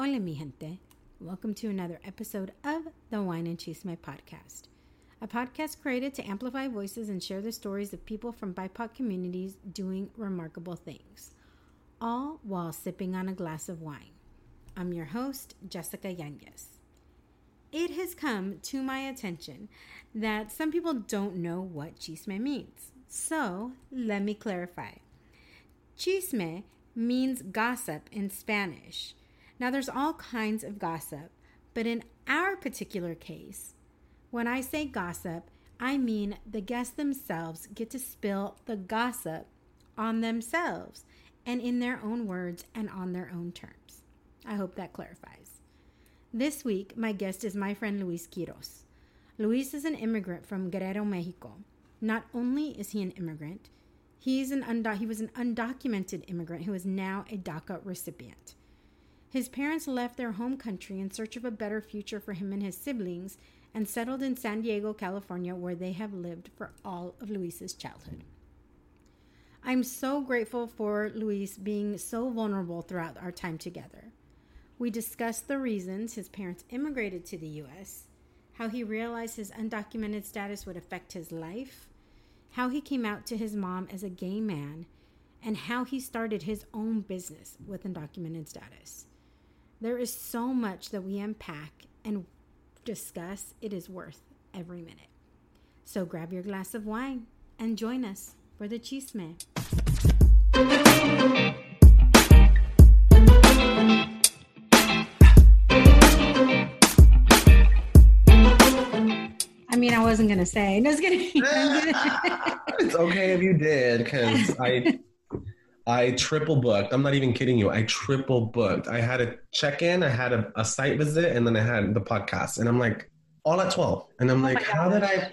Hola, mi gente. Welcome to another episode of the Wine and Chisme podcast, a podcast created to amplify voices and share the stories of people from BIPOC communities doing remarkable things, all while sipping on a glass of wine. I'm your host, Jessica Yanez. It has come to my attention that some people don't know what chisme means. So let me clarify. Chisme means gossip in Spanish. Now, there's all kinds of gossip, but in our particular case, when I say gossip, I mean the guests themselves get to spill the gossip on themselves and in their own words and on their own terms. I hope that clarifies. This week, my guest is my friend Luis Quiroz. Luis is an immigrant from Guerrero, Mexico. Not only is he an immigrant, he's an undo- he was an undocumented immigrant who is now a DACA recipient. His parents left their home country in search of a better future for him and his siblings and settled in San Diego, California, where they have lived for all of Luis's childhood. I'm so grateful for Luis being so vulnerable throughout our time together. We discussed the reasons his parents immigrated to the U.S., how he realized his undocumented status would affect his life, how he came out to his mom as a gay man, and how he started his own business with undocumented status. There is so much that we unpack and discuss. It is worth every minute. So grab your glass of wine and join us for the chisme. I mean, I wasn't gonna say. No, just kidding. it's okay if you did, because I I triple booked. I'm not even kidding you. I triple booked. I had a check in, I had a, a, site visit, and then I had the podcast. And I'm like, all at 12. And I'm oh like, how did I?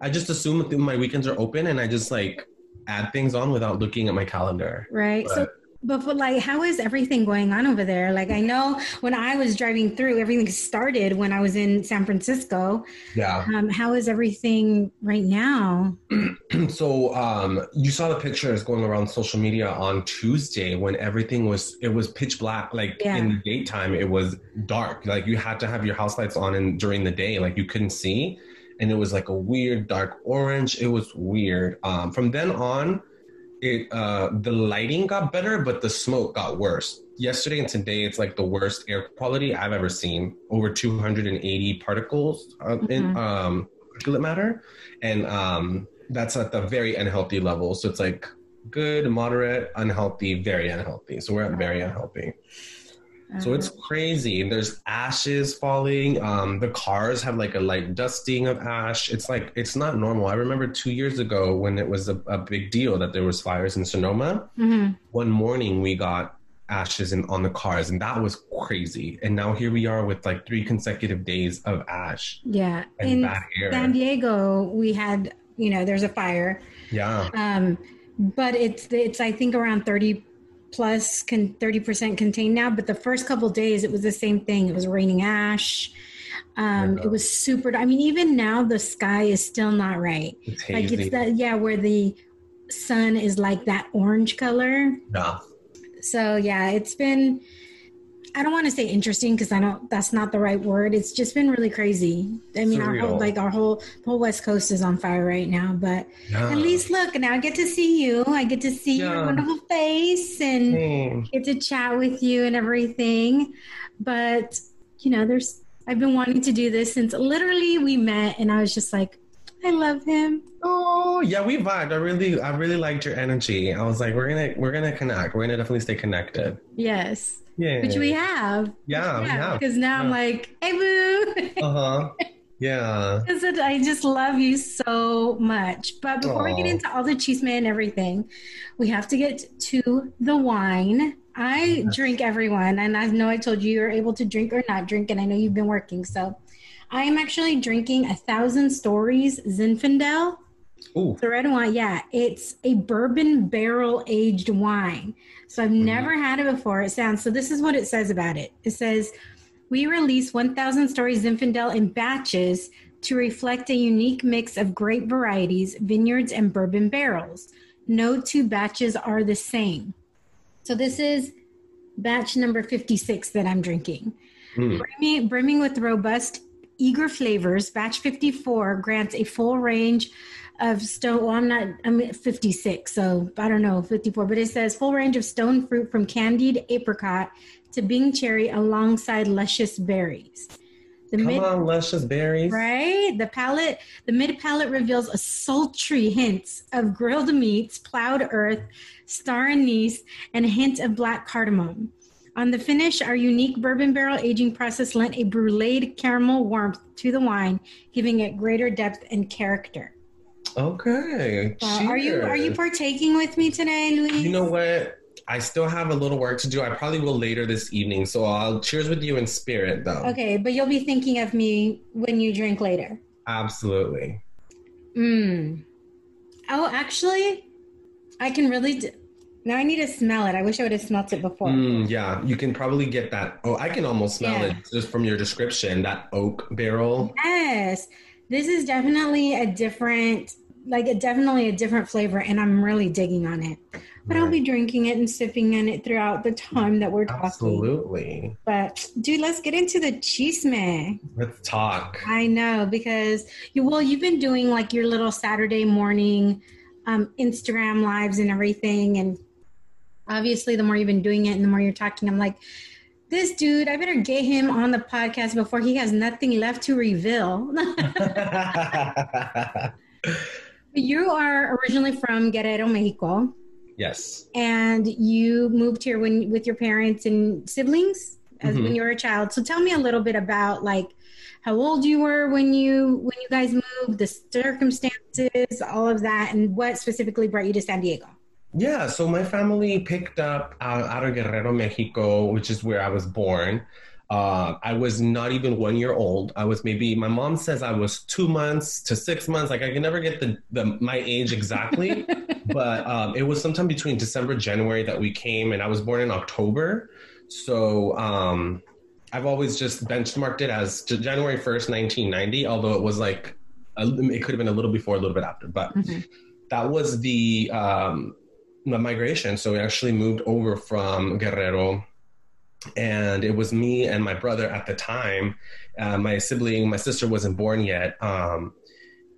I just assume that my weekends are open and I just like add things on without looking at my calendar. Right. But, so but, but like how is everything going on over there? Like i know when i was driving through everything started when i was in san francisco. Yeah. Um, how is everything right now? So um, you saw the pictures going around social media on tuesday when everything was it was pitch black like yeah. in the daytime it was dark. Like you had to have your house lights on and during the day like you couldn't see. And it was like a weird dark orange. It was weird. Um, from then on it uh, the lighting got better, but the smoke got worse. Yesterday and today, it's like the worst air quality I've ever seen. Over 280 particles uh, mm-hmm. in um, particulate matter, and um, that's at the very unhealthy level. So it's like good, moderate, unhealthy, very unhealthy. So we're at very unhealthy. So it's uh-huh. crazy. There's ashes falling. Um, the cars have like a light dusting of ash. It's like it's not normal. I remember two years ago when it was a, a big deal that there was fires in Sonoma. Mm-hmm. One morning we got ashes in, on the cars, and that was crazy. And now here we are with like three consecutive days of ash. Yeah, in San Diego we had you know there's a fire. Yeah. Um, but it's it's I think around thirty plus can 30% contained now but the first couple days it was the same thing. It was raining ash. Um, it was super i mean even now the sky is still not right. It's like it's that yeah where the sun is like that orange color. Yeah. So yeah it's been I don't want to say interesting because I don't. That's not the right word. It's just been really crazy. I mean, Surreal. our whole like our whole whole West Coast is on fire right now. But yeah. at least look, now I get to see you. I get to see yeah. your wonderful face and mm. get to chat with you and everything. But you know, there's. I've been wanting to do this since literally we met, and I was just like, I love him. Oh yeah, we vibed. I really, I really liked your energy. I was like, we're gonna, we're gonna connect. We're gonna definitely stay connected. Yes. Yeah. Which we have. Yeah, we have. Because now yeah. I'm like, hey, boo. uh huh. Yeah. Because I just love you so much. But before Aww. we get into all the chisme and everything, we have to get to the wine. I drink everyone, and I know I told you you're able to drink or not drink, and I know you've been working. So I am actually drinking a thousand stories Zinfandel. Ooh. The red wine, yeah, it's a bourbon barrel aged wine. So I've mm-hmm. never had it before. It sounds so. This is what it says about it. It says we release 1,000 stories Zinfandel in batches to reflect a unique mix of grape varieties, vineyards, and bourbon barrels. No two batches are the same. So this is batch number 56 that I'm drinking. Mm. Brimming, brimming with robust, eager flavors, batch 54 grants a full range of stone. Well, I'm not, I'm 56, so I don't know, 54, but it says full range of stone fruit from candied apricot to Bing cherry alongside luscious berries. The Come mid, on, luscious berries. Right? The palate, the mid palate reveals a sultry hint of grilled meats, plowed earth, star anise, and a hint of black cardamom. On the finish, our unique bourbon barrel aging process lent a bruleed caramel warmth to the wine, giving it greater depth and character. Okay. Uh, are you are you partaking with me today, Luis? You know what? I still have a little work to do. I probably will later this evening. So I'll cheers with you in spirit, though. Okay, but you'll be thinking of me when you drink later. Absolutely. Hmm. Oh, actually, I can really. D- now I need to smell it. I wish I would have smelt it before. Mm, yeah, you can probably get that. Oh, I can almost smell yeah. it just from your description. That oak barrel. Yes, this is definitely a different, like a definitely a different flavor, and I'm really digging on it but right. I'll be drinking it and sipping in it throughout the time that we're talking. Absolutely. But dude, let's get into the chisme. Let's talk. I know because you well, you've been doing like your little Saturday morning um, Instagram lives and everything, and obviously the more you've been doing it and the more you're talking, I'm like. This dude, I better get him on the podcast before he has nothing left to reveal. you are originally from Guerrero, Mexico. Yes. And you moved here when with your parents and siblings as mm-hmm. when you were a child. So tell me a little bit about like how old you were when you when you guys moved, the circumstances, all of that, and what specifically brought you to San Diego. Yeah, so my family picked up uh, out of Guerrero, Mexico, which is where I was born. Uh, I was not even one year old. I was maybe my mom says I was two months to six months. Like I can never get the, the my age exactly, but um, it was sometime between December January that we came, and I was born in October. So um, I've always just benchmarked it as January first, nineteen ninety. Although it was like a, it could have been a little before, a little bit after, but mm-hmm. that was the um, the migration. So we actually moved over from Guerrero and it was me and my brother at the time. Uh, my sibling, my sister wasn't born yet. Um,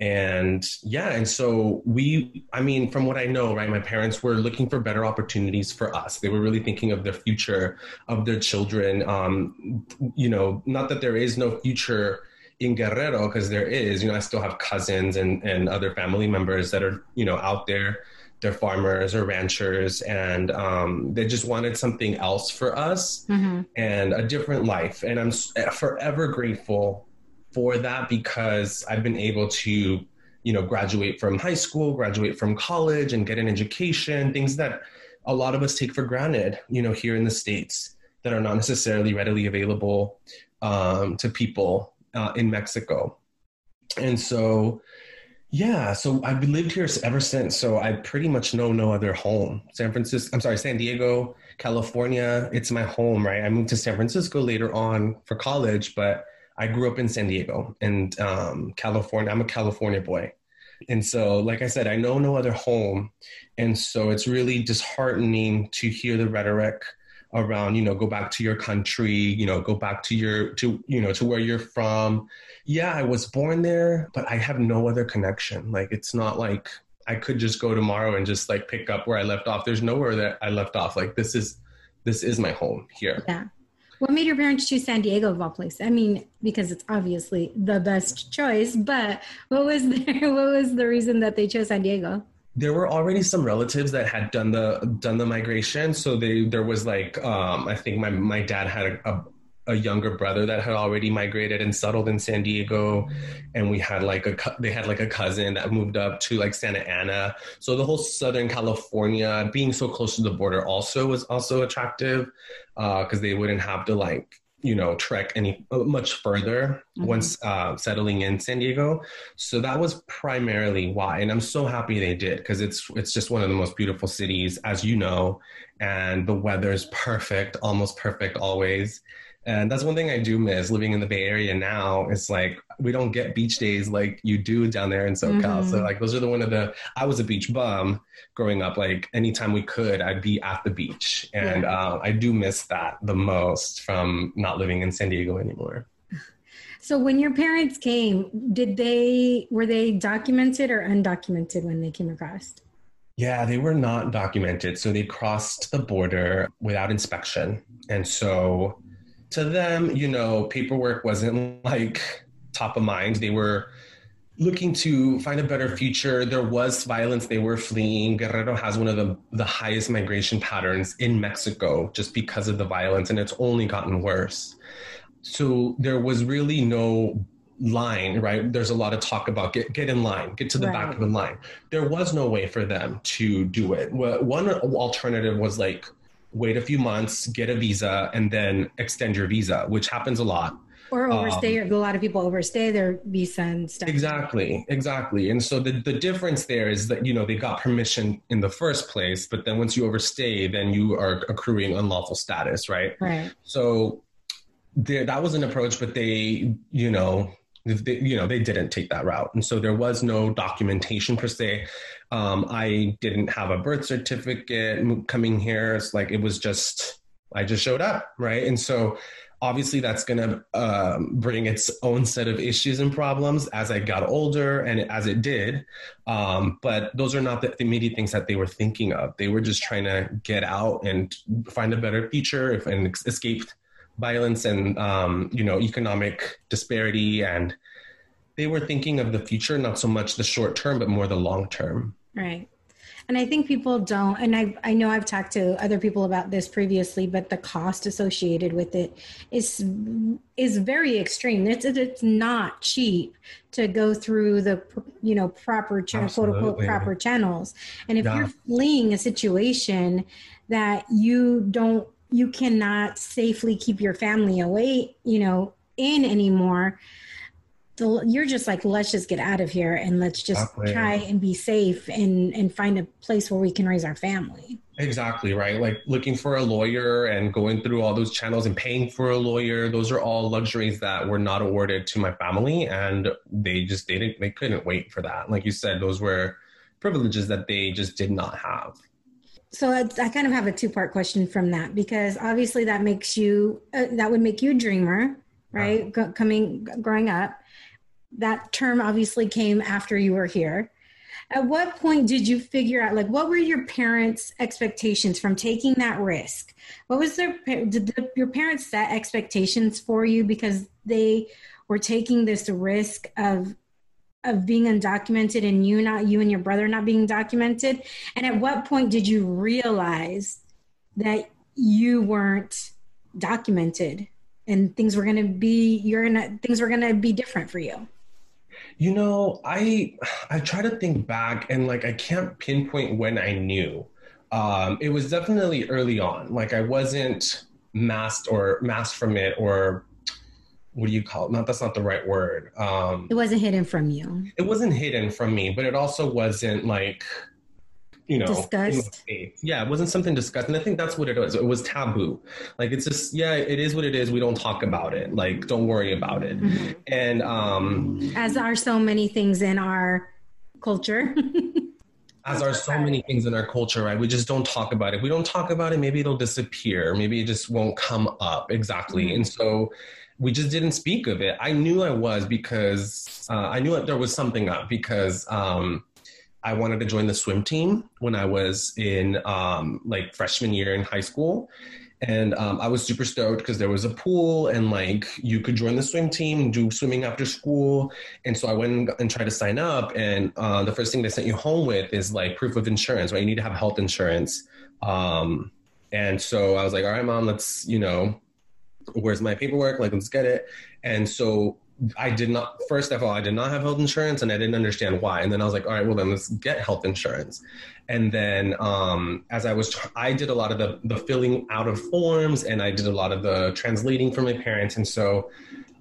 and yeah, and so we, I mean, from what I know, right, my parents were looking for better opportunities for us. They were really thinking of the future of their children. Um, you know, not that there is no future in Guerrero, because there is, you know, I still have cousins and, and other family members that are, you know, out there they're farmers or ranchers and um, they just wanted something else for us mm-hmm. and a different life and i'm forever grateful for that because i've been able to you know graduate from high school graduate from college and get an education things that a lot of us take for granted you know here in the states that are not necessarily readily available um, to people uh, in mexico and so yeah, so I've lived here ever since. So I pretty much know no other home. San Francisco, I'm sorry, San Diego, California, it's my home, right? I moved to San Francisco later on for college, but I grew up in San Diego and um, California. I'm a California boy. And so, like I said, I know no other home. And so it's really disheartening to hear the rhetoric around you know go back to your country you know go back to your to you know to where you're from. Yeah i was born there but i have no other connection. Like it's not like i could just go tomorrow and just like pick up where i left off. There's nowhere that i left off. Like this is this is my home here. Yeah. What made your parents choose san diego of all places? I mean because it's obviously the best choice but what was there what was the reason that they chose san diego there were already some relatives that had done the done the migration so they there was like um i think my my dad had a, a a younger brother that had already migrated and settled in San Diego, and we had like a they had like a cousin that moved up to like Santa Ana. So the whole Southern California, being so close to the border, also was also attractive because uh, they wouldn't have to like you know trek any uh, much further mm-hmm. once uh, settling in San Diego. So that was primarily why, and I'm so happy they did because it's it's just one of the most beautiful cities, as you know, and the weather is perfect, almost perfect always. And that's one thing I do miss living in the Bay Area now. It's like we don't get beach days like you do down there in SoCal. Mm-hmm. So like those are the one of the I was a beach bum growing up. Like anytime we could, I'd be at the beach, and yeah. uh, I do miss that the most from not living in San Diego anymore. So when your parents came, did they were they documented or undocumented when they came across? Yeah, they were not documented. So they crossed the border without inspection. And so to them, you know, paperwork wasn't like top of mind. They were looking to find a better future. There was violence. They were fleeing. Guerrero has one of the, the highest migration patterns in Mexico just because of the violence, and it's only gotten worse. So there was really no line, right? There's a lot of talk about get, get in line, get to the right. back of the line. There was no way for them to do it. One alternative was like, wait a few months, get a visa, and then extend your visa, which happens a lot. Or overstay, um, a lot of people overstay their visa and stuff. Exactly, exactly. And so the, the difference there is that, you know, they got permission in the first place, but then once you overstay, then you are accruing unlawful status, right? Right. So there, that was an approach, but they, you know, they, you know, they didn't take that route. And so there was no documentation per se. Um, I didn't have a birth certificate coming here. It's like it was just I just showed up, right? And so obviously that's going to um, bring its own set of issues and problems as I got older and as it did. Um, but those are not the immediate things that they were thinking of. They were just trying to get out and find a better future and escape violence and um, you know economic disparity and they were thinking of the future, not so much the short term, but more the long term. Right. And I think people don't, and I, I know I've talked to other people about this previously, but the cost associated with it is is very extreme. It's it's not cheap to go through the you know proper quote unquote proper channels. And if yeah. you're fleeing a situation that you don't you cannot safely keep your family away, you know, in anymore, the, you're just like let's just get out of here and let's just exactly. try and be safe and and find a place where we can raise our family. Exactly right? Like looking for a lawyer and going through all those channels and paying for a lawyer those are all luxuries that were not awarded to my family and they just they didn't they couldn't wait for that. Like you said those were privileges that they just did not have. So I, I kind of have a two part question from that because obviously that makes you uh, that would make you a dreamer right? Uh-huh. G- coming growing up that term obviously came after you were here. At what point did you figure out, like, what were your parents' expectations from taking that risk? What was their, did the, your parents set expectations for you because they were taking this risk of, of being undocumented and you not, you and your brother not being documented? And at what point did you realize that you weren't documented and things were going to be, you're gonna, things were going to be different for you? You know, I I try to think back and like I can't pinpoint when I knew. Um, it was definitely early on. Like I wasn't masked or masked from it or what do you call it? Not that's not the right word. Um, it wasn't hidden from you. It wasn't hidden from me, but it also wasn't like you know discussed yeah it wasn't something discussed and i think that's what it was. It was taboo. Like it's just yeah it is what it is. We don't talk about it. Like don't worry about it. Mm-hmm. and um as are so many things in our culture. As are so many things in our culture right? We just don't talk about it. We don't talk about it. Maybe it'll disappear. Maybe it just won't come up exactly. Mm-hmm. and so we just didn't speak of it. I knew i was because uh, i knew that there was something up because um I wanted to join the swim team when I was in um, like freshman year in high school. And um, I was super stoked because there was a pool and like you could join the swim team and do swimming after school. And so I went and tried to sign up. And uh, the first thing they sent you home with is like proof of insurance, right? You need to have health insurance. Um, and so I was like, all right, mom, let's, you know, where's my paperwork? Like, let's get it. And so I did not, first of all, I did not have health insurance and I didn't understand why. And then I was like, all right, well, then let's get health insurance. And then um, as I was, I did a lot of the, the filling out of forms and I did a lot of the translating for my parents. And so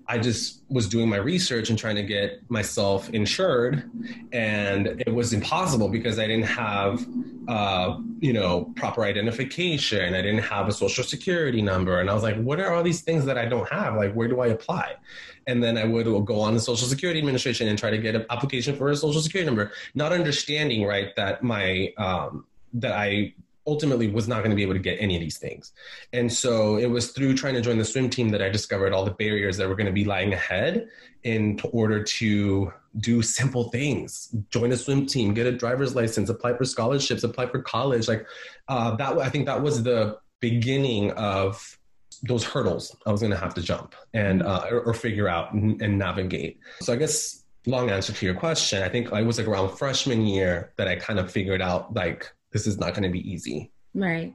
I just was doing my research and trying to get myself insured, and it was impossible because I didn't have, uh, you know, proper identification. I didn't have a social security number, and I was like, "What are all these things that I don't have? Like, where do I apply?" And then I would go on the Social Security Administration and try to get an application for a social security number, not understanding right that my um, that I ultimately was not going to be able to get any of these things. And so it was through trying to join the swim team that I discovered all the barriers that were going to be lying ahead in order to do simple things join a swim team get a driver's license apply for scholarships apply for college like uh, that i think that was the beginning of those hurdles i was going to have to jump and uh, or, or, figure out and, and navigate so i guess long answer to your question i think i was like around freshman year that i kind of figured out like this is not going to be easy. Right.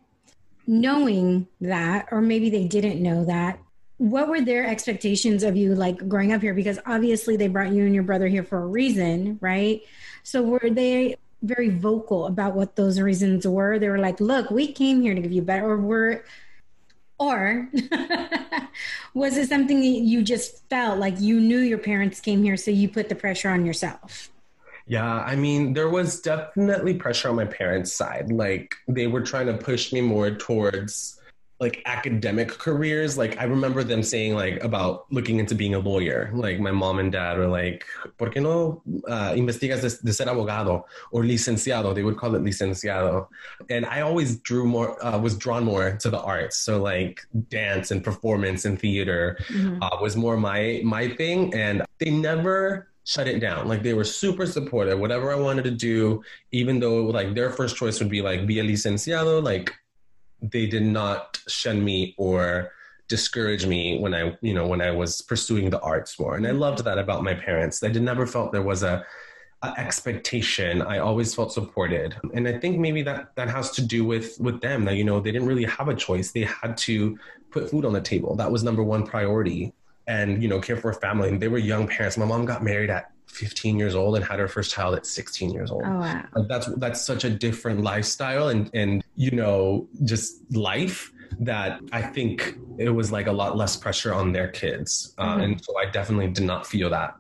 Knowing that, or maybe they didn't know that, what were their expectations of you like growing up here? Because obviously they brought you and your brother here for a reason, right? So were they very vocal about what those reasons were? They were like, look, we came here to give you better, or were or was it something that you just felt like you knew your parents came here so you put the pressure on yourself yeah, I mean, there was definitely pressure on my parents' side. Like they were trying to push me more towards like academic careers. Like I remember them saying like about looking into being a lawyer. Like my mom and dad were like, "¿Por qué no uh, investigas de, de, ser abogado or licenciado?" They would call it licenciado. And I always drew more, uh, was drawn more to the arts. So like dance and performance and theater mm-hmm. uh, was more my my thing. And they never shut it down. Like they were super supportive. Whatever I wanted to do, even though like their first choice would be like be a licenciado, like they did not shun me or discourage me when I, you know, when I was pursuing the arts more. And I loved that about my parents. I did never felt there was a, a expectation. I always felt supported. And I think maybe that that has to do with with them that you know they didn't really have a choice. They had to put food on the table. That was number one priority and you know care for a family. And they were young parents. My mom got married at 15 years old and had her first child at 16 years old. Oh, wow. Like that's that's such a different lifestyle and and you know just life that I think it was like a lot less pressure on their kids, uh, mm-hmm. and so I definitely did not feel that.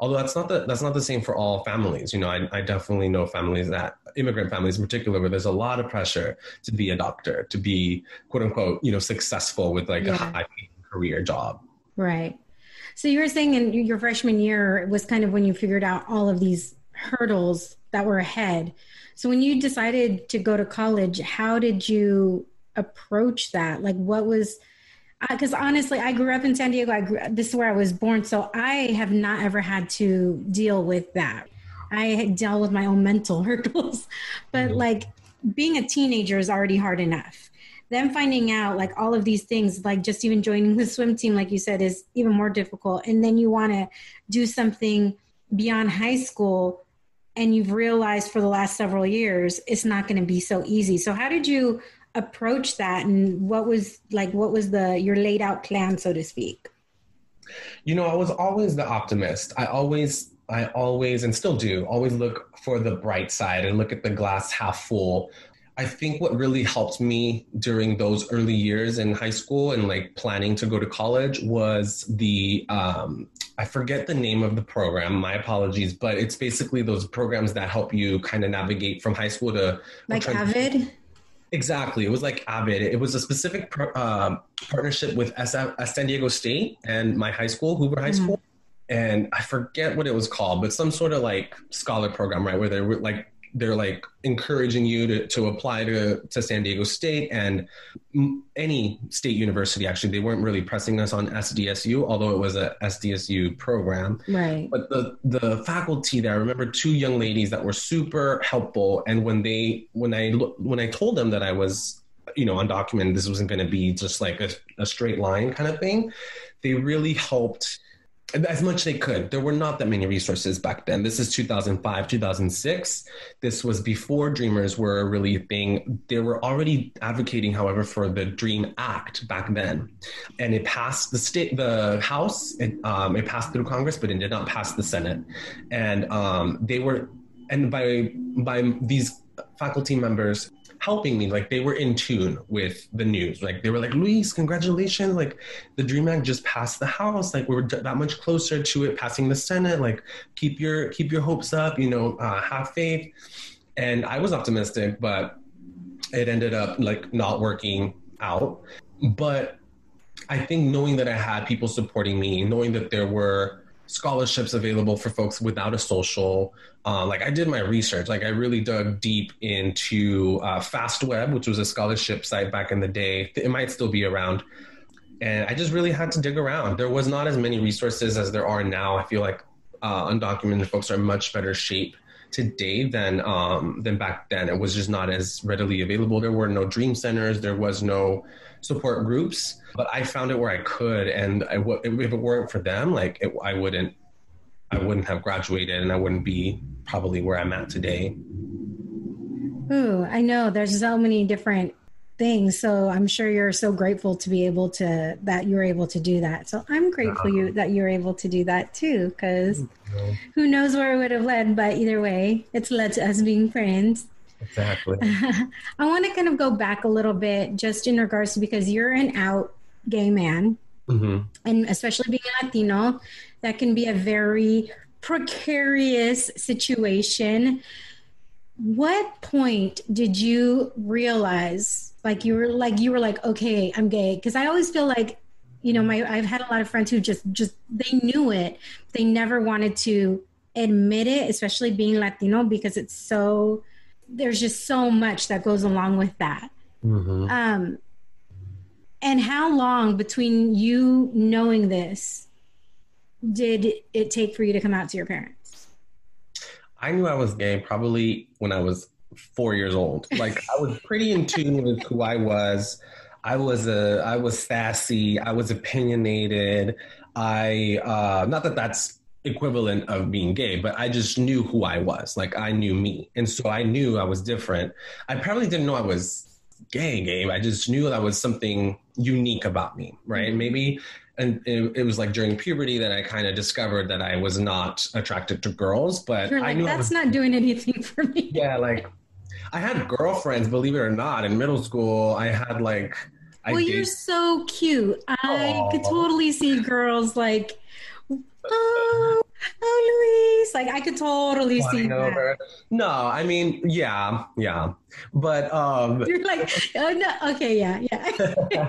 Although that's not the that's not the same for all families. You know, I, I definitely know families that immigrant families in particular where there's a lot of pressure to be a doctor, to be quote unquote you know successful with like yeah. a high career job. Right. So you were saying in your freshman year it was kind of when you figured out all of these hurdles that were ahead. So when you decided to go to college, how did you approach that? Like what was because honestly, I grew up in San Diego. I grew, this is where I was born, so I have not ever had to deal with that. I dealt with my own mental hurdles, but mm-hmm. like being a teenager is already hard enough them finding out like all of these things like just even joining the swim team like you said is even more difficult. And then you want to do something beyond high school and you've realized for the last several years it's not going to be so easy. So how did you approach that and what was like what was the your laid out plan so to speak? You know i was always the optimist. I always i always and still do always look for the bright side and look at the glass half full I think what really helped me during those early years in high school and like planning to go to college was the um, I forget the name of the program. My apologies, but it's basically those programs that help you kind of navigate from high school to like Avid. Exactly, it was like Avid. It was a specific uh, partnership with SF, uh, San Diego State and my high school, Hoover High mm-hmm. School and I forget what it was called, but some sort of like scholar program, right? Where they were like they're like encouraging you to, to apply to, to San Diego State and any state university. Actually, they weren't really pressing us on SDSU, although it was a SDSU program. Right. But the the faculty there, I remember two young ladies that were super helpful. And when they when I when I told them that I was you know undocumented, this wasn't going to be just like a, a straight line kind of thing. They really helped as much they could. There were not that many resources back then. This is 2005, 2006. This was before Dreamers were really a thing. They were already advocating, however, for the Dream Act back then, and it passed the state, the House. It, um, it passed through Congress, but it did not pass the Senate. And um, they were, and by by these faculty members helping me. Like they were in tune with the news. Like they were like, Luis, congratulations! Like the Dream Act just passed the House. Like we're that much closer to it passing the Senate. Like keep your keep your hopes up. You know, uh, have faith. And I was optimistic, but it ended up like not working out. But I think knowing that I had people supporting me, knowing that there were scholarships available for folks without a social. Uh, like I did my research, like I really dug deep into uh, FastWeb, which was a scholarship site back in the day. It might still be around. And I just really had to dig around. There was not as many resources as there are now. I feel like uh, undocumented folks are in much better shape today than um, than back then. It was just not as readily available. There were no dream centers. There was no support groups, but I found it where I could. And I, if it weren't for them, like it, I wouldn't, I wouldn't have graduated, and I wouldn't be probably where I'm at today. Ooh, I know there's so many different things. So I'm sure you're so grateful to be able to that you're able to do that. So I'm grateful uh-huh. you that you're able to do that too, because who knows where it would have led. But either way, it's led to us being friends. Exactly. I want to kind of go back a little bit just in regards to because you're an out gay man, mm-hmm. and especially being Latino, that can be a very precarious situation. What point did you realize, like you were like you were like, okay, I'm gay? Because I always feel like, you know, my I've had a lot of friends who just just they knew it, they never wanted to admit it, especially being Latino, because it's so there's just so much that goes along with that. Mm-hmm. Um, and how long between you knowing this did it take for you to come out to your parents? I knew I was gay probably when I was four years old. Like I was pretty in tune with who I was. I was a I was sassy. I was opinionated. I uh, not that that's equivalent of being gay, but I just knew who I was. Like I knew me. And so I knew I was different. I probably didn't know I was gay, gay. I just knew that was something unique about me, right? Mm-hmm. Maybe and it, it, was like during puberty that I kind of discovered that I was not attracted to girls, but You're like, I knew that's was, not doing anything for me. Yeah, like I had girlfriends, believe it or not, in middle school. I had like well, you're so cute. I Aww. could totally see girls like oh, oh, Luis. Like I could totally see that. No, I mean, yeah, yeah. But um You're like, oh no, okay, yeah, yeah.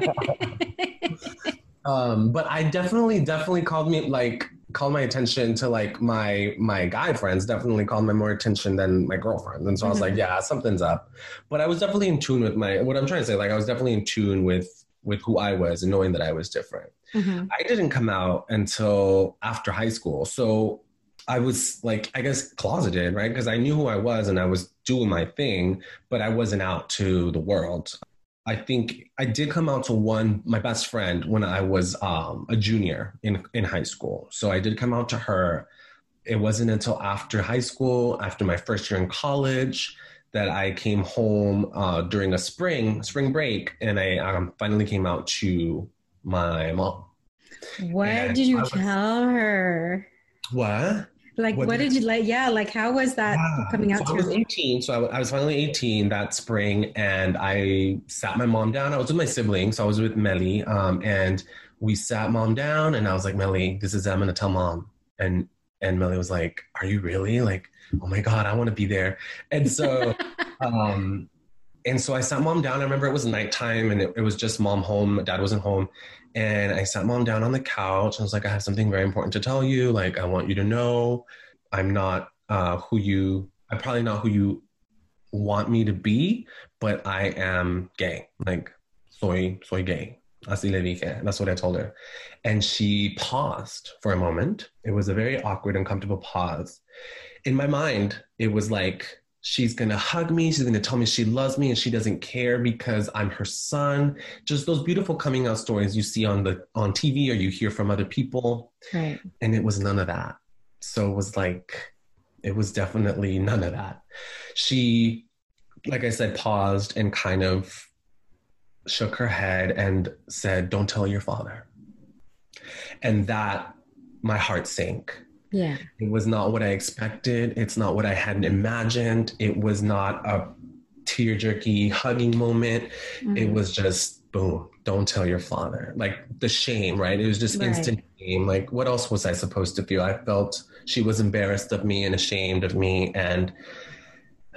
um, but I definitely, definitely called me like called my attention to like my my guy friends definitely called my more attention than my girlfriends and so mm-hmm. i was like mm-hmm. yeah something's up but i was definitely in tune with my what i'm trying to say like i was definitely in tune with with who i was and knowing that i was different Mm-hmm. I didn't come out until after high school. So I was like, I guess closeted, right? Because I knew who I was and I was doing my thing, but I wasn't out to the world. I think I did come out to one, my best friend, when I was um, a junior in, in high school. So I did come out to her. It wasn't until after high school, after my first year in college, that I came home uh, during a spring spring break, and I um, finally came out to my mom. What and did you was, tell her? What? Like, what, what did, you like? Yeah, like, how was that yeah. coming out? So I was 18, so I, I, was finally 18 that spring, and I sat my mom down. I was with my siblings, so I was with Melly, um, and we sat mom down, and I was like, Melly, this is I'm gonna tell mom, and and Melly was like, Are you really? Like, oh my god, I want to be there, and so. um and so I sat mom down. I remember it was nighttime and it, it, was just mom home. Dad wasn't home. And I sat mom down on the couch. I was like, I have something very important to tell you. Like, I want you to know I'm not uh, who you, I'm probably not who you want me to be, but I am gay. Like, soy, soy gay. Así le dije. That's what I told her. And she paused for a moment. It was a very awkward, uncomfortable pause. In my mind, it was like, she's gonna hug me. She's gonna tell me she loves me and she doesn't care because i'm her son. Just those beautiful coming out stories you see on the on tv or you hear from other people. Right. And it was none of that. So it was like it was definitely none of that. She like i said paused and kind of shook her head and said don't tell your father. And that my heart sank yeah. It was not what I expected. It's not what I hadn't imagined. It was not a tear jerky hugging moment. Mm-hmm. It was just boom, don't tell your father. Like the shame, right? It was just right. instant shame. Like what else was I supposed to feel? I felt she was embarrassed of me and ashamed of me and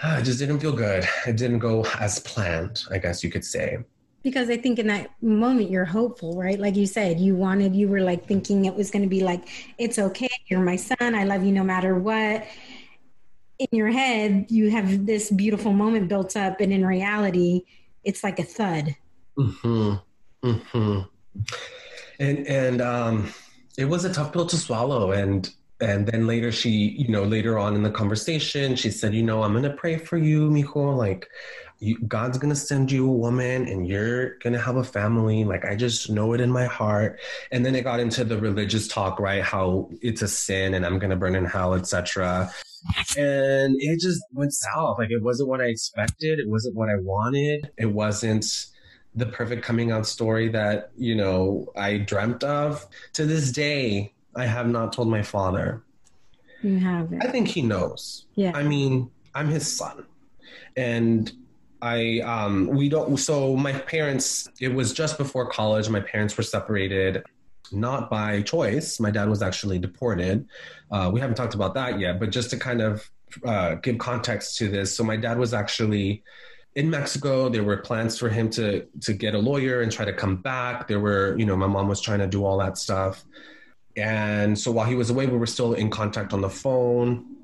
uh, it just didn't feel good. It didn't go as planned, I guess you could say because I think in that moment you're hopeful, right? Like you said, you wanted, you were like thinking it was going to be like, it's okay, you're my son, I love you no matter what. In your head, you have this beautiful moment built up, and in reality, it's like a thud. Hmm. Hmm. And and um, it was a tough pill to swallow, and and then later she, you know, later on in the conversation, she said, you know, I'm gonna pray for you, mijo, like you, God's gonna send you a woman and you're gonna have a family. Like I just know it in my heart. And then it got into the religious talk, right? How it's a sin and I'm gonna burn in hell, etc. And it just went south. Like it wasn't what I expected. It wasn't what I wanted. It wasn't the perfect coming out story that you know I dreamt of. To this day, I have not told my father. You haven't. I think he knows. Yeah. I mean, I'm his son. And I um we don't so my parents it was just before college my parents were separated not by choice. My dad was actually deported. Uh, we haven't talked about that yet but just to kind of uh, give context to this so my dad was actually in Mexico. There were plans for him to to get a lawyer and try to come back. There were you know my mom was trying to do all that stuff. And so while he was away we were still in contact on the phone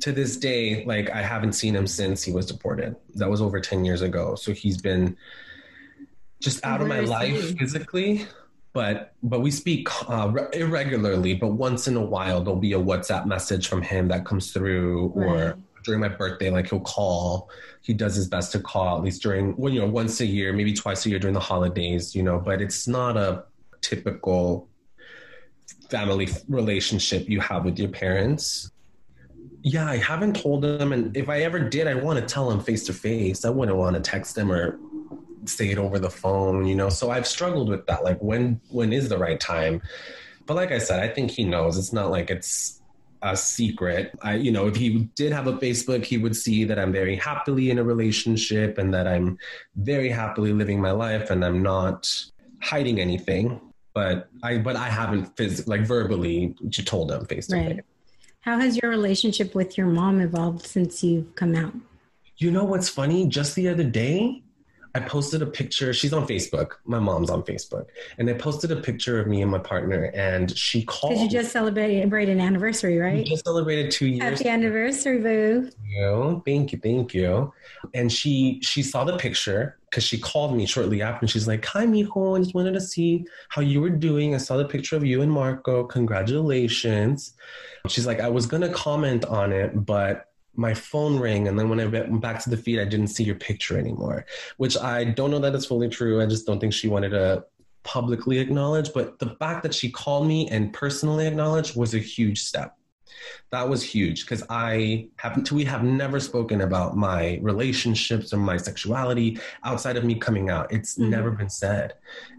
to this day, like I haven't seen him since he was deported. That was over 10 years ago. So he's been just out of my life physically, but but we speak uh, irregularly. But once in a while, there'll be a WhatsApp message from him that comes through, right. or during my birthday, like he'll call. He does his best to call at least during well, you know, once a year, maybe twice a year during the holidays, you know. But it's not a typical family relationship you have with your parents yeah, I haven't told them, and if I ever did, I want to tell them face to face. I wouldn't want to text them or say it over the phone, you know. So I've struggled with that. Like, when when is the right time? But like I said, I think he knows. It's not like it's a secret. I, you know, if he did have a Facebook, he would see that I'm very happily in a relationship and that I'm very happily living my life, and I'm not hiding anything. But I, but I haven't physically, like verbally, told him face to face. How has your relationship with your mom evolved since you've come out? You know what's funny? Just the other day, I posted a picture. She's on Facebook. My mom's on Facebook, and I posted a picture of me and my partner. And she called. Because you just celebrated an anniversary, right? We just celebrated two years. Happy anniversary, boo! Thank you, thank you, thank you. And she she saw the picture because she called me shortly after, and she's like, "Hi, mijo. I just wanted to see how you were doing. I saw the picture of you and Marco. Congratulations." She's like, "I was gonna comment on it, but my phone rang and then when i went back to the feed i didn't see your picture anymore which i don't know that it's fully true. I just don't think she wanted to publicly acknowledge but the fact that she called me and personally acknowledged was a huge step. That was huge because i happen to we have never spoken about my relationships or my sexuality outside of me coming out. It's mm-hmm. never been said.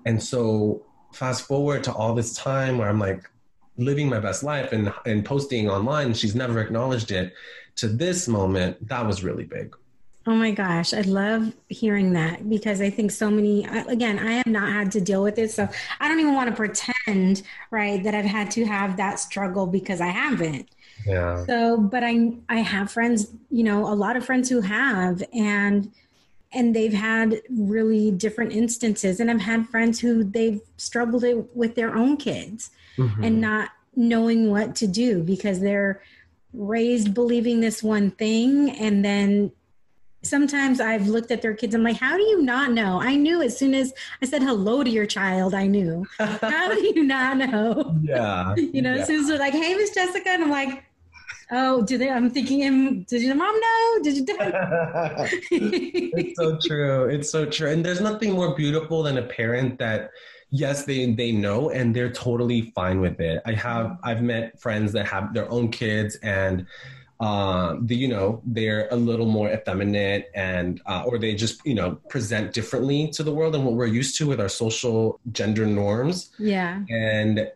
And so fast forward to all this time where i'm like living my best life and and posting online she's never acknowledged it to this moment, that was really big. Oh my gosh, I love hearing that because I think so many, again, I have not had to deal with it. So I don't even want to pretend, right, that I've had to have that struggle because I haven't. Yeah. So, but I, I have friends, you know, a lot of friends who have, and, and they've had really different instances. And I've had friends who they've struggled with their own kids mm-hmm. and not knowing what to do because they're, raised believing this one thing and then sometimes I've looked at their kids. I'm like, how do you not know? I knew as soon as I said hello to your child, I knew. How do you not know? Yeah. you know, yeah. as soon as they're like, hey, Miss Jessica, and I'm like, Oh, did they? I'm thinking, did your mom know? Did you? it's so true. It's so true. And there's nothing more beautiful than a parent that, yes, they they know and they're totally fine with it. I have I've met friends that have their own kids and um, the, you know, they're a little more effeminate and, uh, or they just, you know, present differently to the world than what we're used to with our social gender norms. Yeah. And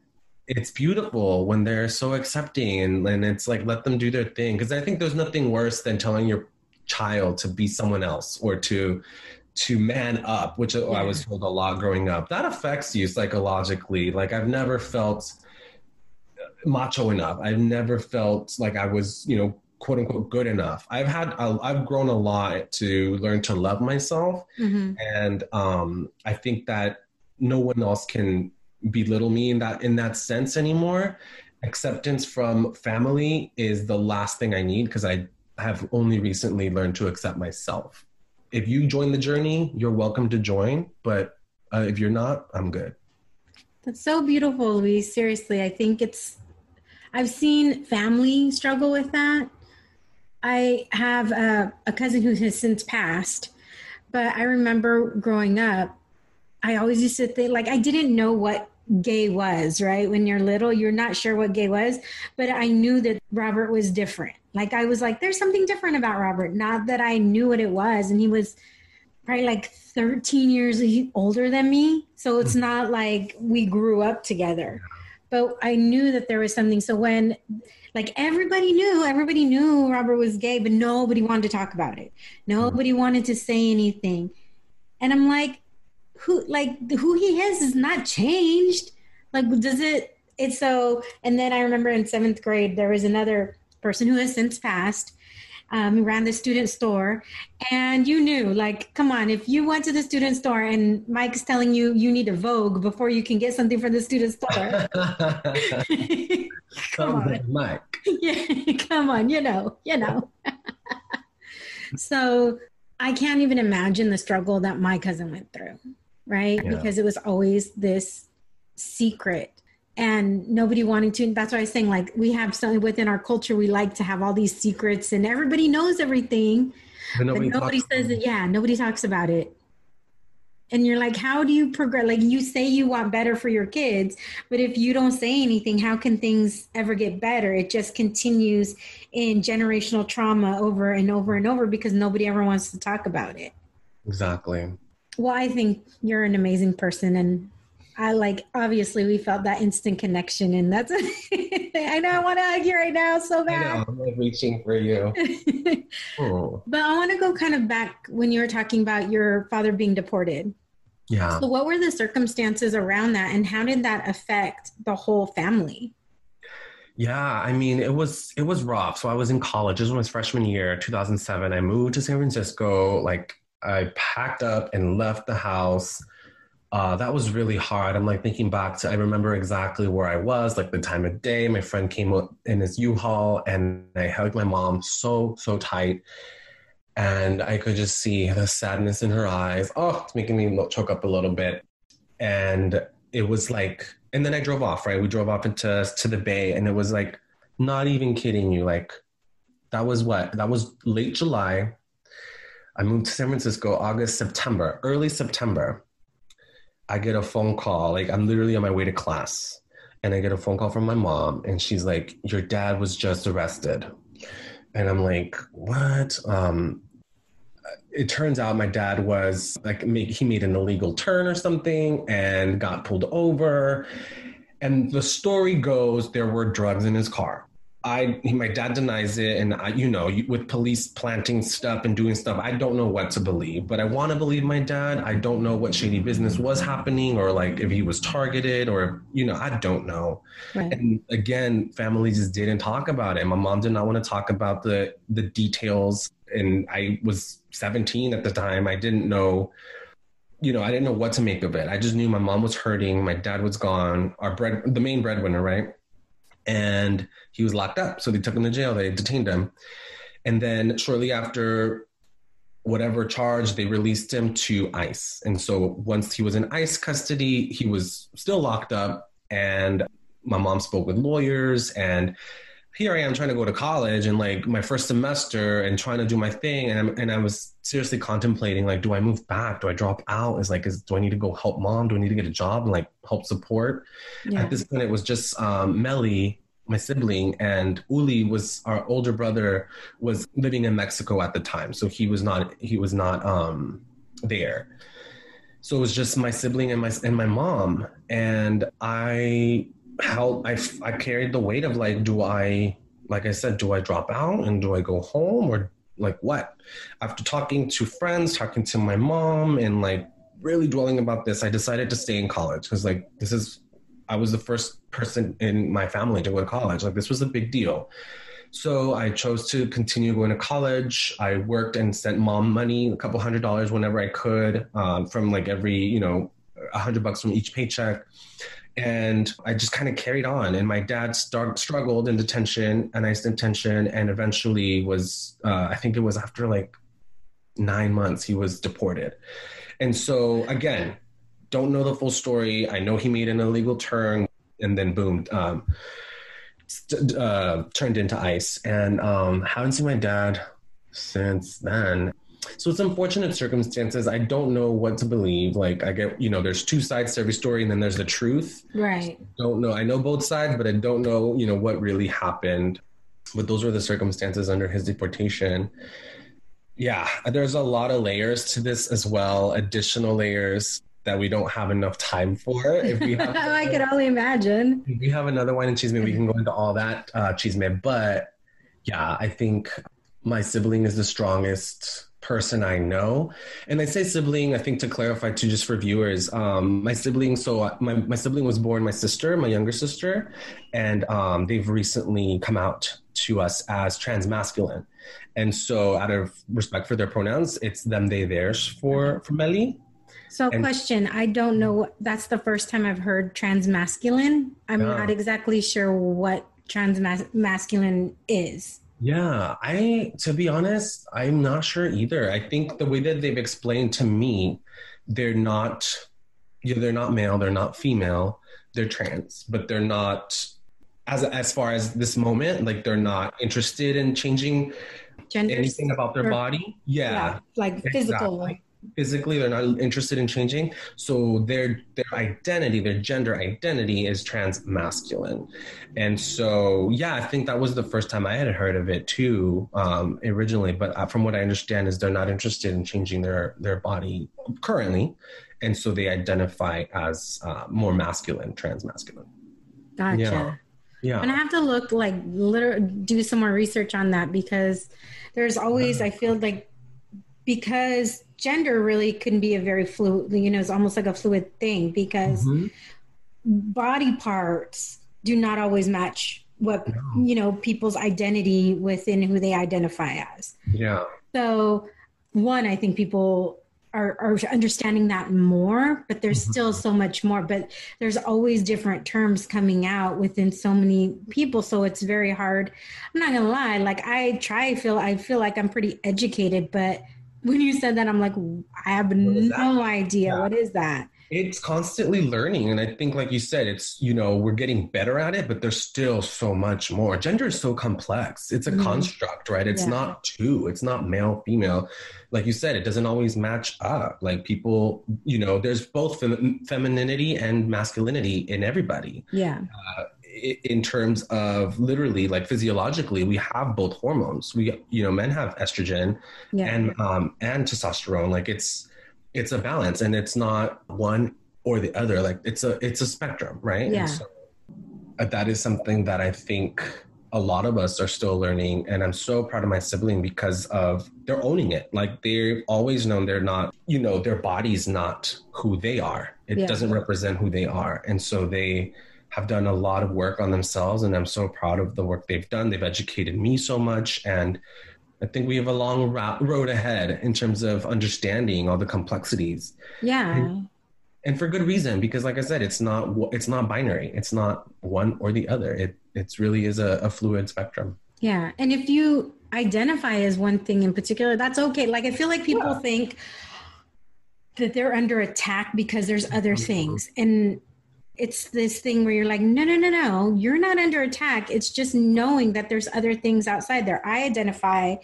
it's beautiful when they're so accepting and, and it's like, let them do their thing. Cause I think there's nothing worse than telling your child to be someone else or to, to man up, which yeah. I was told a lot growing up. That affects you psychologically. Like I've never felt macho enough. I've never felt like I was, you know, quote unquote good enough. I've had, i have grown a lot to learn to love myself. Mm-hmm. And um, I think that no one else can belittle me in that, in that sense anymore. Acceptance from family is the last thing I need because I have only recently learned to accept myself. If you join the journey, you're welcome to join. But uh, if you're not, I'm good. That's so beautiful, Luis. Seriously, I think it's I've seen family struggle with that. I have a, a cousin who has since passed, but I remember growing up, I always used to think like I didn't know what gay was, right? When you're little, you're not sure what gay was, but I knew that Robert was different. Like I was like, there's something different about Robert. Not that I knew what it was. And he was probably like 13 years older than me. So it's hmm. not like we grew up together but I knew that there was something. So when like everybody knew, everybody knew Robert was gay, but nobody wanted to talk about it. Nobody mm-hmm. wanted to say anything. And I'm like, who like who he is is not changed. Like does it it's so and then I remember in seventh grade there was another person who has since passed um, ran the student store, and you knew, like, come on, if you went to the student store and Mike's telling you you need a Vogue before you can get something from the student store, come on, Mike. Yeah, come on, you know, you know. so I can't even imagine the struggle that my cousin went through, right? Yeah. Because it was always this secret and nobody wanting to And that's why i was saying like we have something within our culture we like to have all these secrets and everybody knows everything but nobody, but nobody says it yeah nobody talks about it. And you're like how do you progress? Like you say you want better for your kids but if you don't say anything how can things ever get better? It just continues in generational trauma over and over and over because nobody ever wants to talk about it. Exactly well i think you're an amazing person and I like obviously we felt that instant connection, and that's I know I want to hug you right now so bad. I like reaching for you. oh. But I want to go kind of back when you were talking about your father being deported. Yeah. So what were the circumstances around that, and how did that affect the whole family? Yeah, I mean, it was it was rough. So I was in college. This was my freshman year, 2007. I moved to San Francisco. Like I packed up and left the house uh, that was really hard. I'm like thinking back to, I remember exactly where I was, like the time of day. My friend came in his U-Haul and I hugged my mom so, so tight. And I could just see the sadness in her eyes. Oh, it's making me choke up a little bit. And it was like, and then I drove off, right? We drove off into to the bay and it was like, not even kidding you. Like, that was what? That was late July. I moved to San Francisco August, September, early September I get a phone call. Like I'm literally on my way to class, and I get a phone call from my mom, and she's like, "Your dad was just arrested," and I'm like, "What?" Um, it turns out my dad was like he made an illegal turn or something and got pulled over. And the story goes there were drugs in his car. I my dad denies it, and I, you know, with police planting stuff and doing stuff, I don't know what to believe. But I want to believe my dad. I don't know what shady business was happening, or like if he was targeted, or you know, I don't know. Right. And again, family just didn't talk about it. My mom did not want to talk about the the details, and I was 17 at the time. I didn't know you know, I didn't know what to make of it. I just knew my mom was hurting, my dad was gone, our bread, the main breadwinner, right? And he was locked up. So they took him to jail. They detained him, and then shortly after whatever charge, they released him to ICE. And so once he was in ICE custody, he was still locked up. And my mom spoke with lawyers and here I am trying to go to college and like my first semester and trying to do my thing. And, I'm, and I was seriously contemplating like, do I move back? Do I drop out? Is like, is, do I need to go help mom? Do I need to get a job and like help support? Yeah. At this point, it was just um, Melly, my sibling, and Uli was our older brother was living in Mexico at the time. So he was not, he was not um, there. So it was just my sibling and my, and my mom. And I how I, I carried the weight of like, do I, like I said, do I drop out and do I go home or like what? After talking to friends, talking to my mom, and like really dwelling about this, I decided to stay in college because like this is, I was the first person in my family to go to college. Like this was a big deal. So I chose to continue going to college. I worked and sent mom money, a couple hundred dollars whenever I could, um, from like every, you know, a hundred bucks from each paycheck and I just kind of carried on. And my dad struggled in detention, and I in detention, and eventually was uh, I think it was after like nine months he was deported. And so again, don't know the full story. I know he made an illegal turn, and then boom, um, uh, turned into ICE. And um, haven't seen my dad since then. So it's unfortunate circumstances. I don't know what to believe. Like I get, you know, there's two sides to every story, and then there's the truth. Right. Don't know. I know both sides, but I don't know, you know, what really happened. But those were the circumstances under his deportation. Yeah, there's a lot of layers to this as well. Additional layers that we don't have enough time for. If we have, I could only imagine. If we have another wine and cheese, we can go into all that uh, cheese man. But yeah, I think my sibling is the strongest person I know. And I say sibling, I think to clarify too, just for viewers, um, my sibling, so my, my sibling was born my sister, my younger sister, and um, they've recently come out to us as trans masculine. And so out of respect for their pronouns, it's them, they, theirs for, for Melly. So, and, question I don't know. That's the first time I've heard trans masculine. I'm not exactly sure what trans masculine is. Yeah, I to be honest, I'm not sure either. I think the way that they've explained to me, they're not yeah, they're not male, they're not female, they're trans, but they're not as as far as this moment, like they're not interested in changing Gender anything about their body. Yeah. yeah like physical exactly. Physical physically they're not interested in changing. So their their identity their gender identity is trans masculine and so yeah i think that was the first time i had heard of it too um, originally. But uh, from what i understand is they're not interested in changing their their body currently. And so they identify as uh, more masculine trans masculine gotcha. Yeah. Yeah. And I have to look like literally do some more research on that because there's always I feel like because gender really can be a very fluid, you know, it's almost like a fluid thing because mm-hmm. body parts do not always match what, no. you know, people's identity within who they identify as. Yeah. So, one, I think people are, are understanding that more, but there's mm-hmm. still so much more. But there's always different terms coming out within so many people, so it's very hard. I'm not gonna lie, like I try feel I feel like I'm pretty educated, but when you said that, I'm like, I have no idea. Yeah. What is that? It's constantly learning. And I think, like you said, it's, you know, we're getting better at it, but there's still so much more. Gender is so complex. It's a mm-hmm. construct, right? It's yeah. not two, it's not male, female. Like you said, it doesn't always match up. Like people, you know, there's both fem- femininity and masculinity in everybody. Yeah. Uh, in terms of literally like physiologically we have both hormones. We you know men have estrogen yeah. and um and testosterone. Like it's it's a balance and it's not one or the other. Like it's a it's a spectrum right? Yeah. So, uh, that is something that i think a lot of us are still learning and i'm so proud of my sibling because of they're owning it. Like they've always known they're not you know their body's not who they are. It yeah. doesn't represent who they are. And so they have done a lot of work on themselves and i'm so proud of the work they've done. They've educated me so much and i think we have a long road ahead in terms of understanding all the complexities. Yeah. And, and for good reason because like i said it's not it's not binary. It's not one or the other. It it's really is a, a fluid spectrum. Yeah. And if you identify as one thing in particular that's okay. Like i feel like people yeah. think that they're under attack because there's other mm-hmm. things. And it's this thing where you're like, no, no, no, no, you're not under attack. It's just knowing that there's other things outside there. I identify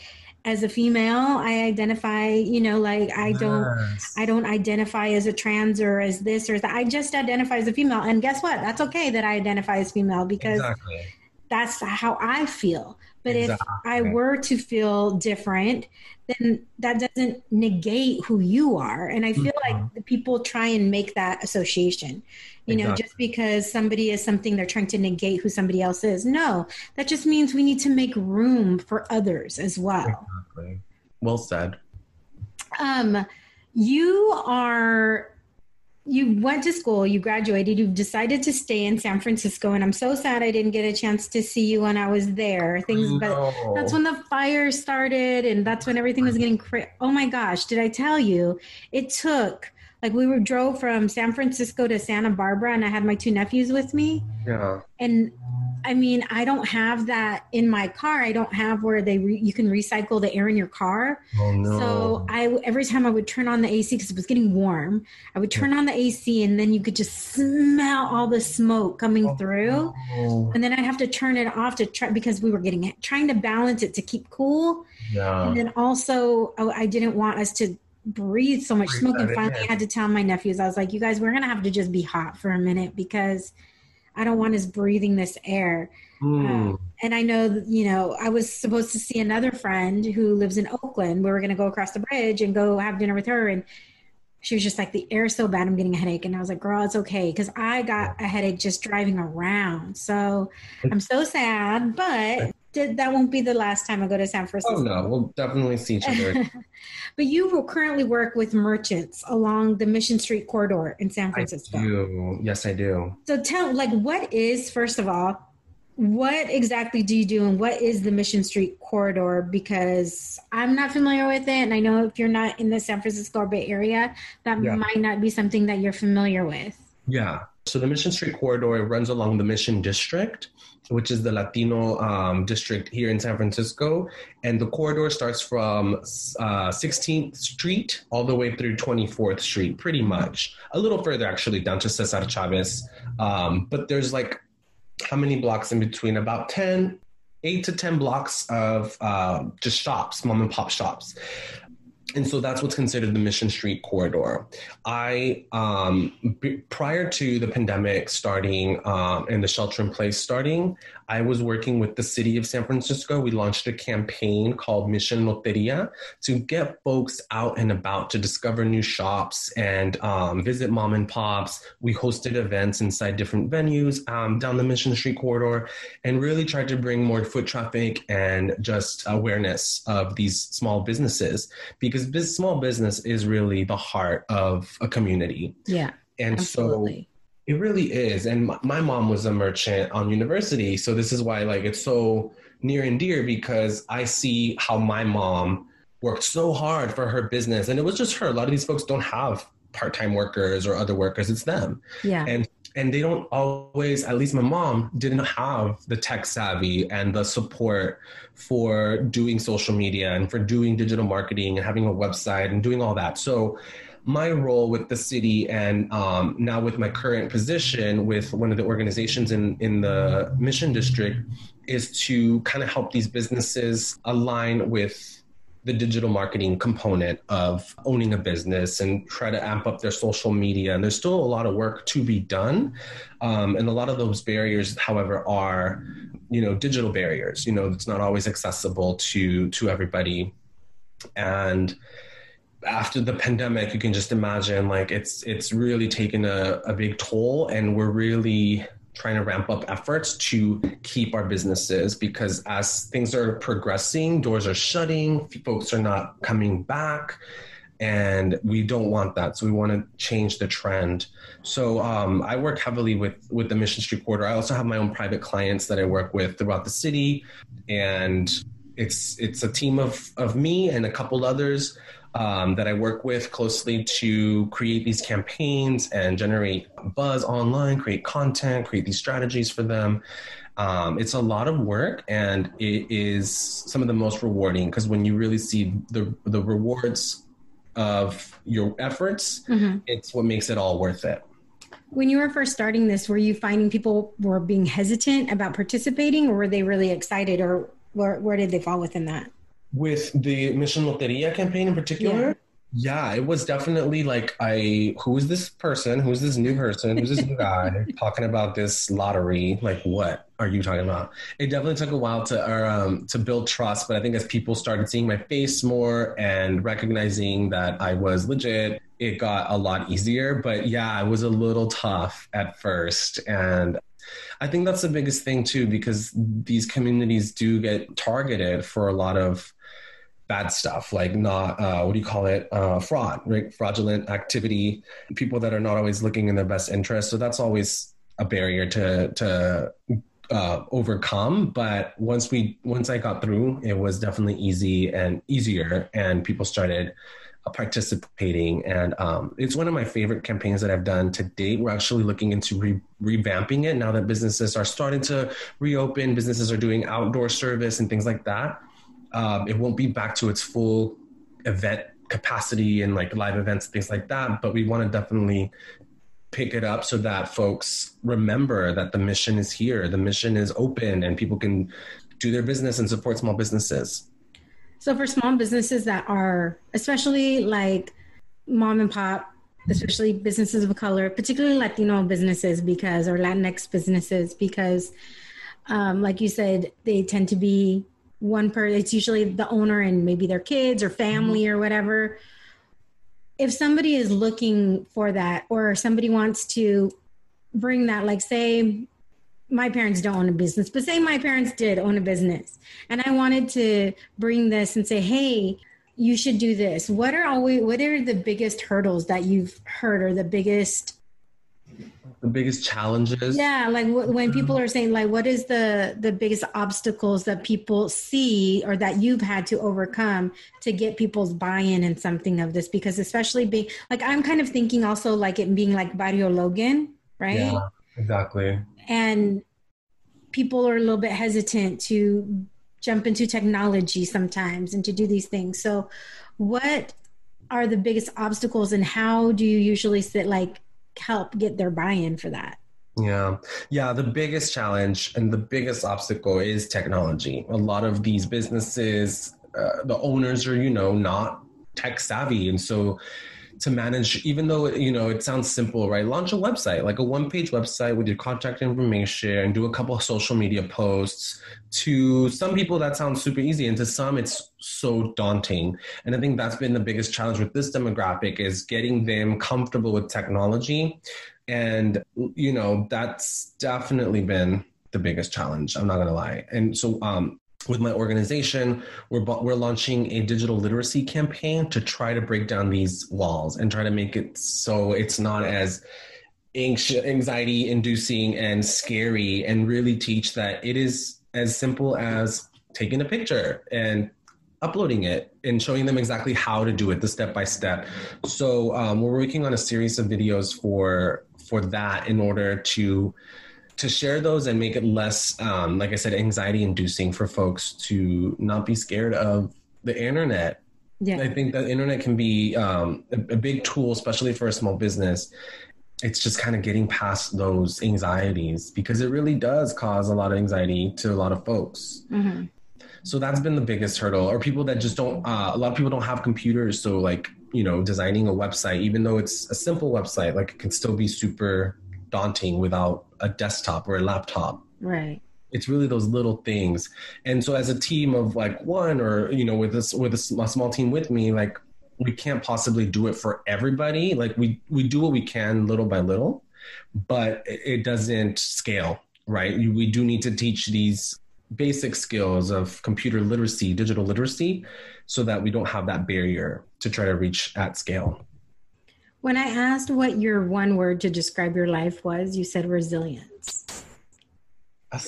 as a female. I identify, you know, like I don't, yes. I don't identify as a trans or as this or that. I just identify as a female. And guess what? That's okay that I identify as female because exactly. that's how I feel. But exactly. if I were to feel different, then that doesn't negate who you are. And I feel mm-hmm. like the people try and make that association. You exactly. know, just because somebody is something, they're trying to negate who somebody else is. No, that just means we need to make room for others as well. Exactly. Well said. Um, you are you went to school, you graduated, you decided to stay in San Francisco, and I'm so sad I didn't get a chance to see you when I was there. Things, no. but that's when the fire started, and that's when everything was getting. Cra- oh my gosh! Did I tell you? It took like we were drove from San Francisco to Santa Barbara, and I had my two nephews with me. Yeah. And I mean, I don't have that in my car. I don't have where they re- you can recycle the air in your car. Oh no! So I every time I would turn on the AC because it was getting warm, I would turn on the AC, and then you could just smell all the smoke coming oh, through. No. And then I'd have to turn it off to try because we were getting trying to balance it to keep cool. Yeah. And then also, oh, I didn't want us to breathe so much smoke. And finally, I had to tell my nephews, I was like, you guys, we're going to have to just be hot for a minute because I don't want us breathing this air. Mm. And I know, you know, I was supposed to see another friend who lives in Oakland. We were going to go across the bridge and go have dinner with her. And she was just like, the air is so bad, I'm getting a headache. And I was like, girl, it's okay. Cause I got a headache just driving around. So I'm so sad, but that won't be the last time I go to San Francisco. Oh no, we'll definitely see each other. but you will currently work with merchants along the Mission Street corridor in San Francisco. I do. Yes, I do. So tell, like, what is first of all, what exactly do you do, and what is the Mission Street corridor? Because I'm not familiar with it, and I know if you're not in the San Francisco Bay Area, that yeah. might not be something that you're familiar with. Yeah. So the Mission Street corridor runs along the Mission District which is the Latino um, district here in San Francisco. And the corridor starts from uh, 16th Street all the way through 24th Street, pretty much. A little further, actually, down to Cesar Chavez. Um, but there's like how many blocks in between? About 10, eight to 10 blocks of uh, just shops, mom and pop shops and so that's what's considered the Mission Street corridor. I, um, b- prior to the pandemic starting um, and the shelter in place starting, I was working with the city of San Francisco. We launched a campaign called Mission Loteria to get folks out and about to discover new shops and um, visit mom and pops. We hosted events inside different venues um, down the Mission Street corridor and really tried to bring more foot traffic and just awareness of these small businesses because this small business is really the heart of a community. Yeah. And absolutely. so it really is. And my, my mom was a merchant on university. So this is why like it's so near and dear because I see how my mom worked so hard for her business. And it was just her. A lot of these folks don't have part-time workers or other workers. It's them. Yeah. And and they don't always at least my mom didn't have the tech savvy and the support for doing social media and for doing digital marketing and having a website and doing all that so my role with the city and um, now with my current position with one of the organizations in, in the mission district is to kind of help these businesses align with the digital marketing component of owning a business and try to amp up their social media. And there's still a lot of work to be done. Um, and a lot of those barriers, however, are, you know, digital barriers. You know, it's not always accessible to to everybody. And after the pandemic, you can just imagine like it's it's really taken a, a big toll, and we're really trying to ramp up efforts to keep our businesses because as things are progressing, doors are shutting, folks are not coming back, and we don't want that. So we want to change the trend. So um, I work heavily with with the Mission Street corridor. I also have my own private clients that I work with throughout the city, and it's it's a team of of me and a couple others um, that I work with closely to create these campaigns and generate buzz online, create content, create these strategies for them. Um, it's a lot of work and it is some of the most rewarding because when you really see the the rewards of your efforts, mm-hmm. it's what makes it all worth it. When you were first starting this, were you finding people were being hesitant about participating or were they really excited or where, where did they fall within that? With the Mission Loteria campaign in particular? Yeah. Yeah, it was definitely like I who is this person? Who's this new person? Who's this new guy talking about this lottery? Like what are you talking about? It definitely took a while to um, to build trust, but I think as people started seeing my face more and recognizing that I was legit, it got a lot easier. But yeah, it was a little tough at first and I think that's the biggest thing too, because these communities do get targeted for a lot of bad stuff like not uh, what do you call it? Uh, fraud right? Fraudulent activity people that are not always looking in their best interest. So that's always a barrier to to uh, overcome. But once we once i got through it was definitely easy and easier and people started participating. And um, it's one of my favorite campaigns that i've done to date. We're actually looking into re- revamping it now that businesses are starting to reopen businesses are doing outdoor service and things like that. Um, it won't be back to its full event capacity and like live events things like that but we want to definitely pick it up so that folks remember that the mission is here the mission is open and people can do their business and support small businesses so for small businesses that are especially like mom and pop especially businesses of color particularly latino businesses because or latinx businesses because um, like you said they tend to be one person it's usually the owner and maybe their kids or family or whatever. If somebody is looking for that or somebody wants to bring that like say my parents don't own a business but say my parents did own a business and i wanted to bring this and say hey you should do this. What are always what are the biggest hurdles that you've heard or the biggest? The biggest challenges? Yeah like w- when mm-hmm. people are saying like what is the the biggest obstacles that people see or that you've had to overcome to get people's buy-in in something of this? Because especially being like i'm kind of thinking also like it being like barrio logan right? Yeah exactly and people are a little bit hesitant to jump into technology sometimes and to do these things so what are the biggest obstacles and how do you usually sit like help get their buy-in for that yeah. Yeah. The biggest challenge and the biggest obstacle is technology. A lot of these businesses, uh, the owners are, you know, not tech savvy. And so to manage, even though, you know, it sounds simple, right? Launch a website, like a one page website with your contact information and do a couple of social media posts. To some people, that sounds super easy. And to some, it's so daunting. And I think that's been the biggest challenge with this demographic is getting them comfortable with technology. And, you know, that's definitely been the biggest challenge. I'm not to lie. And so, um, with my organization, we're we're launching a digital literacy campaign to try to break down these walls and try to make it so it's not as anxiety inducing and scary and really teach that it is as simple as taking a picture and uploading it and showing them exactly how to do it the step by step. So um, we're working on a series of videos for for that in order to to share those and make it less, um, like I said, anxiety inducing for folks to not be scared of the internet. Yeah. I think that internet can be um, a, a big tool, especially for a small business. It's just kind of getting past those anxieties because it really does cause a lot of anxiety to a lot of folks. Mm-hmm. So that's been the biggest hurdle. Or people that just don't. Uh, a lot of people don't have computers, so like you know, designing a website, even though it's a simple website, like it can still be super daunting without a desktop or a laptop. Right. It's really those little things. And so as a team of like one or, you know, with this, with a small team with me, like we can't possibly do it for everybody. Like we, we do what we can little by little, but it doesn't scale, right? We do need to teach these basic skills of computer literacy, digital literacy, so that we don't have that barrier to try to reach at scale. When I asked what your one word to describe your life was, you said resilience.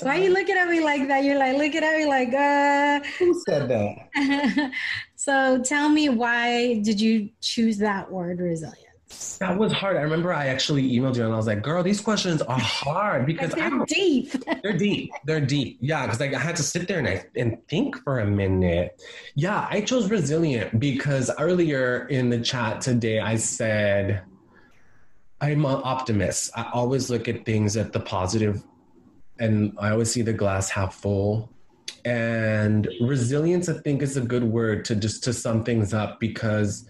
Why are you looking at me like that? You're like looking at me like, uh. Who said that? so tell me, why did you choose that word, resilience? That was hard. I remember I actually emailed you and I was like, girl, these questions are hard because they're deep. they're deep. They're deep. Yeah, because like, I had to sit there and, I, and think for a minute. Yeah, I chose resilient because earlier in the chat today I said, I'm an optimist. I always look at things at the positive, and I always see the glass half full. And resilience, I think, is a good word to just to sum things up because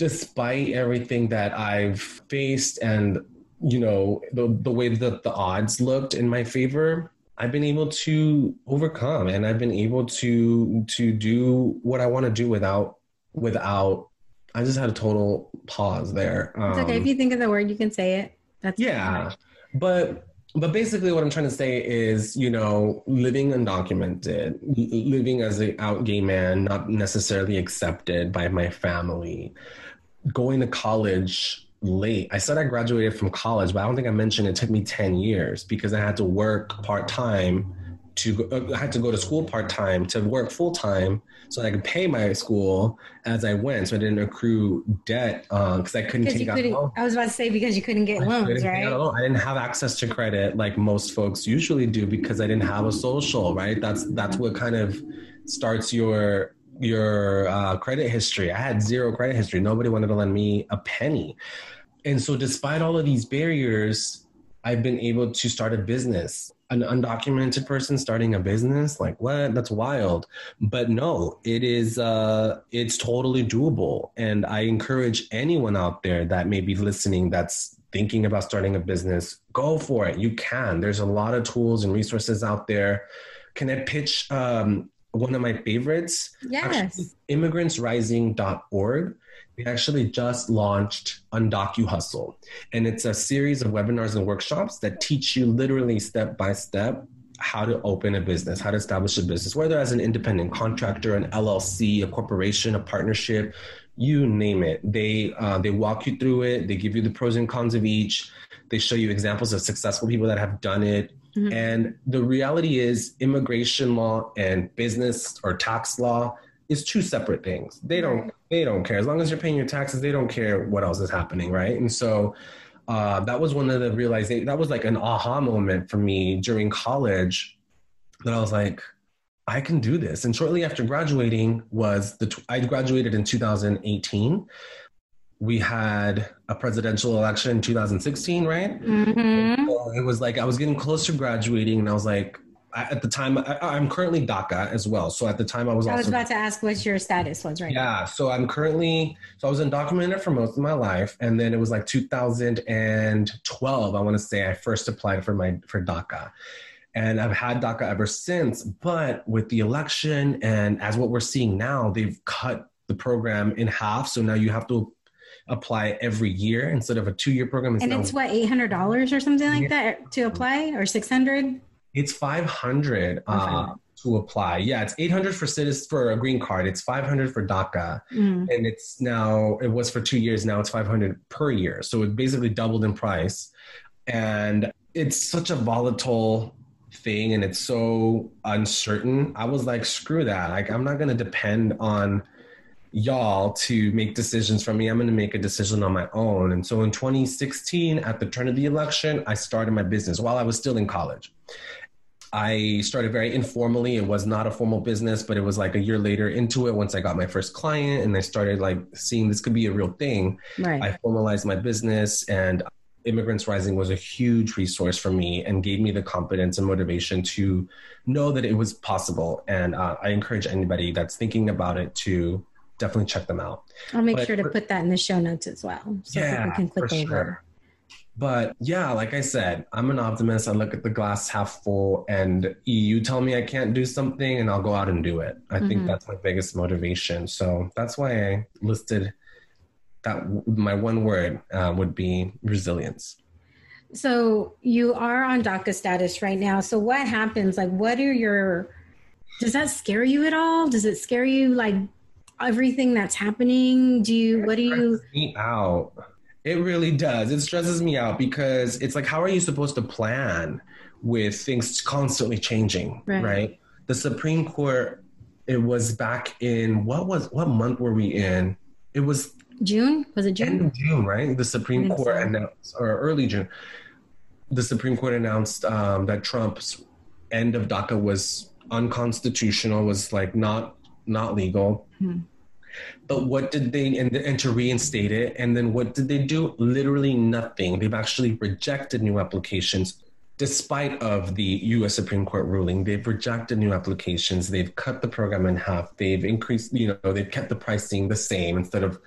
despite everything that I've faced and you know the the way that the odds looked in my favor, I've been able to overcome and I've been able to to do what I want to do without without I just had a total pause there. Um, it's okay if um, you think of the word, you can say it. That's yeah, but but basically, what I'm trying to say is, you know, living undocumented, living as an out gay man, not necessarily accepted by my family, going to college late. I said I graduated from college, but I don't think I mentioned it took me 10 years because I had to work part time to uh, I had to go to school part time to work full time so that I could pay my school as I went, so I didn't accrue debt because uh, I couldn't take out loans. I was about to say because you couldn't get I loans, right? I didn't have access to credit like most folks usually do because I didn't have a social, right? That's that's what kind of starts your your uh, credit history. I had zero credit history. Nobody wanted to lend me a penny, and so despite all of these barriers, I've been able to start a business. An undocumented person starting a business like what? That's wild. But no it is uh it's totally doable. And i encourage anyone out there that may be listening that's thinking about starting a business go for it. You can. There's a lot of tools and resources out there. Can i pitch um one of my favorites yes immigrantsrising.org we actually just launched Undocu Hustle, and it's a series of webinars and workshops that teach you literally step by step how to open a business, how to establish a business, whether as an independent contractor, an LLC, a corporation, a partnership, you name it. They uh, they walk you through it. They give you the pros and cons of each. They show you examples of successful people that have done it. Mm-hmm. And the reality is, immigration law and business or tax law is two separate things. They don't they don't care as long as you're paying your taxes. They don't care what else is happening, right? And so uh, that was one of the realization. That was like an aha moment for me during college. That I was like, I can do this. And shortly after graduating was the I graduated in 2018. We had a presidential election in 2016, right? Mm-hmm. It was like I was getting close to graduating, and I was like, at the time I, am currently DACA as well. So at the time I was. I was about to ask what your status was right. Yeah, now. so I'm currently so I was undocumented for most of my life, and then it was like 2012. I want to say I first applied for my for DACA, and I've had DACA ever since. But with the election and as what we're seeing now, they've cut the program in half. So now you have to apply every year instead of a two year program. It's and it's what eight hundred dollars or something like yeah. that to apply, or six hundred. It's 500 uh, to apply. Yeah, it's 800 for citizens for a green card. It's 500 for DACA, mm. and it's now it was for two years. Now it's 500 per year. So it basically doubled in price, and it's such a volatile thing, and it's so uncertain. I was like, screw that. Like I'm not going to depend on y'all to make decisions for me. I'm going to make a decision on my own. And so in 2016, at the turn of the election, I started my business while I was still in college. I started very informally. It was not a formal business, but it was like a year later into it once I got my first client and I started like seeing this could be a real thing. Right. I formalized my business and Immigrants Rising was a huge resource for me and gave me the confidence and motivation to know that it was possible. And uh, I encourage anybody that's thinking about it to definitely check them out. I'll make but sure to for, put that in the show notes as well so yeah, people can click over. Sure. But yeah, like I said, I'm an optimist. I look at the glass half full, and you tell me I can't do something, and I'll go out and do it. I mm-hmm. think that's my biggest motivation. So that's why I listed that my one word uh, would be resilience. So you are on DACA status right now. So what happens? Like, what are your? Does that scare you at all? Does it scare you like everything that's happening? Do you? What do you? Me out it really does. It stresses me out because it's like, how are you supposed to plan with things constantly changing, right? right? The Supreme Court, it was back in what was what month were we in? It was June. Was it June? End of June, right? The Supreme Court so. announced, or early June, the Supreme Court announced um, that Trump's end of DACA was unconstitutional, was like not not legal. Hmm. But what did they, and, and to reinstate it, and then what did they do? Literally nothing. They've actually rejected new applications despite of the U.S. Supreme Court ruling, they've rejected new applications. They've cut the program in half. They've increased, you know, they've kept the pricing the same instead of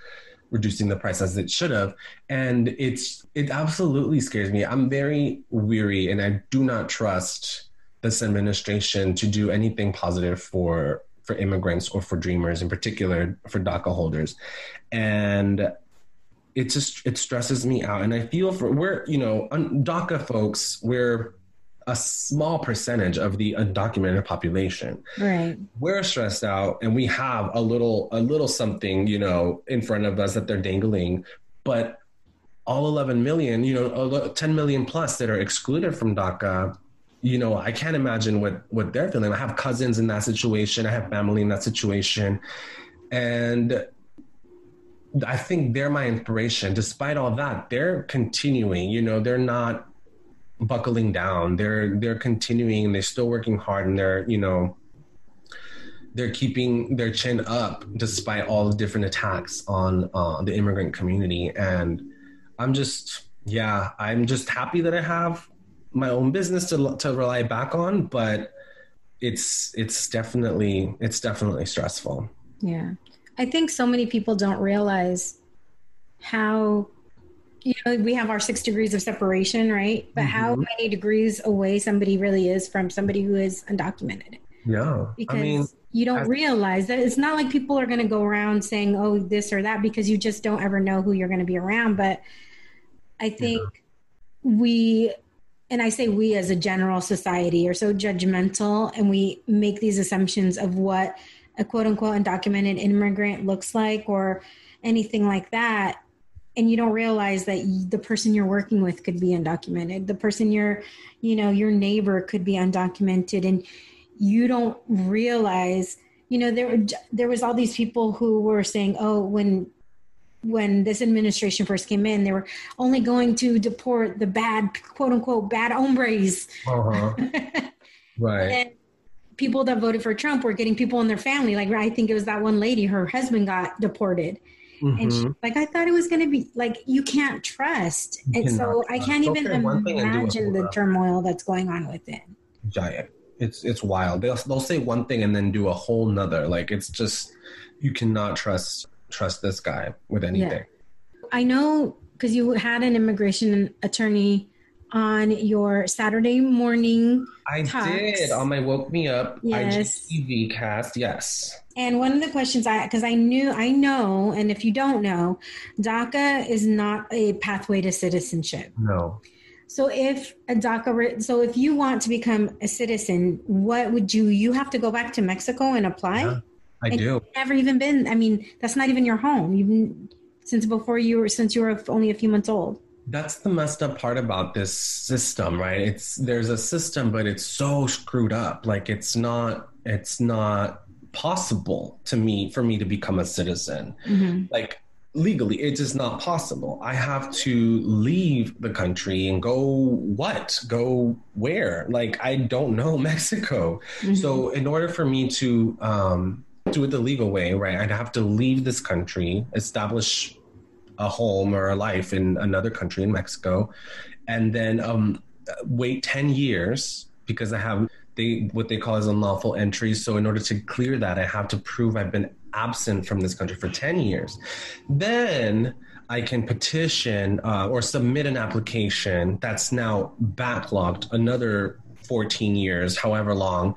reducing the price as it should have. And it's it absolutely scares me. I'm very weary, and I do not trust this administration to do anything positive for for immigrants or for dreamers, in particular for DACA holders. And it just it stresses me out. And i feel for we're you know daca folks we're a small percentage of the undocumented population. Right. We're stressed out and we have a little a little something you know in front of us that they're dangling. But all 11 million you know 10 million plus that are excluded from daca you know i can't imagine what what they're feeling i have cousins in that situation i have family in that situation and I think they're my inspiration. Despite all that, they're continuing. You know, they're not buckling down. They're they're continuing and they're still working hard and they're you know they're keeping their chin up despite all the different attacks on uh, the immigrant community. And I'm just yeah, I'm just happy that I have my own business to to rely back on, but it's it's definitely it's definitely stressful. Yeah. I think so many people don't realize how you know we have our six degrees of separation, right? But mm-hmm. how many degrees away somebody really is from somebody who is undocumented. Yeah, because I mean, you don't I, realize that it's not like people are going to go around saying, "Oh, this or that," because you just don't ever know who you're going to be around. But I think yeah. we and I say we as a general society are so judgmental and we make these assumptions of what a quote unquote undocumented immigrant looks like or anything like that. And you don't realize that the person you're working with could be undocumented. The person you're you know your neighbor could be undocumented. And you don't realize you know there there was all these people who were saying oh when when this administration first came in they were only going to deport the bad quote unquote bad hombres uh-huh. right and people that voted for Trump were getting people in their family. Like I think it was that one lady, her husband got deported. Mm-hmm. And she, like I thought it was going to be like you can't trust, you and so I can't even imagine the turmoil that's going on within. Giant, it's it's wild. They'll they'll say one thing and then do a whole nother. Like it's just you cannot trust trust this guy with anything. Yeah. I know because you had an immigration attorney on your Saturday morning. I talks. did on my woke me up yes. IGTV cast. Yes. And one of the questions I, because I knew, I know, and if you don't know, DACA is not a pathway to citizenship. No. So if a DACA, so if you want to become a citizen, what would you? You have to go back to Mexico and apply. Yeah, I and do. never even been. I mean, that's not even your home. You've since before you were since you were only a few months old that's the messed up part about this system right it's there's a system but it's so screwed up like it's not it's not possible to me for me to become a citizen mm-hmm. like legally it is not possible i have to leave the country and go what go where like i don't know mexico mm-hmm. so in order for me to um do it the legal way right i'd have to leave this country establish a home or a life in another country in Mexico, and then um, wait ten years because I have they what they call as unlawful entry. So in order to clear that, I have to prove I've been absent from this country for ten years. Then I can petition uh, or submit an application that's now backlogged another 14 years, however long,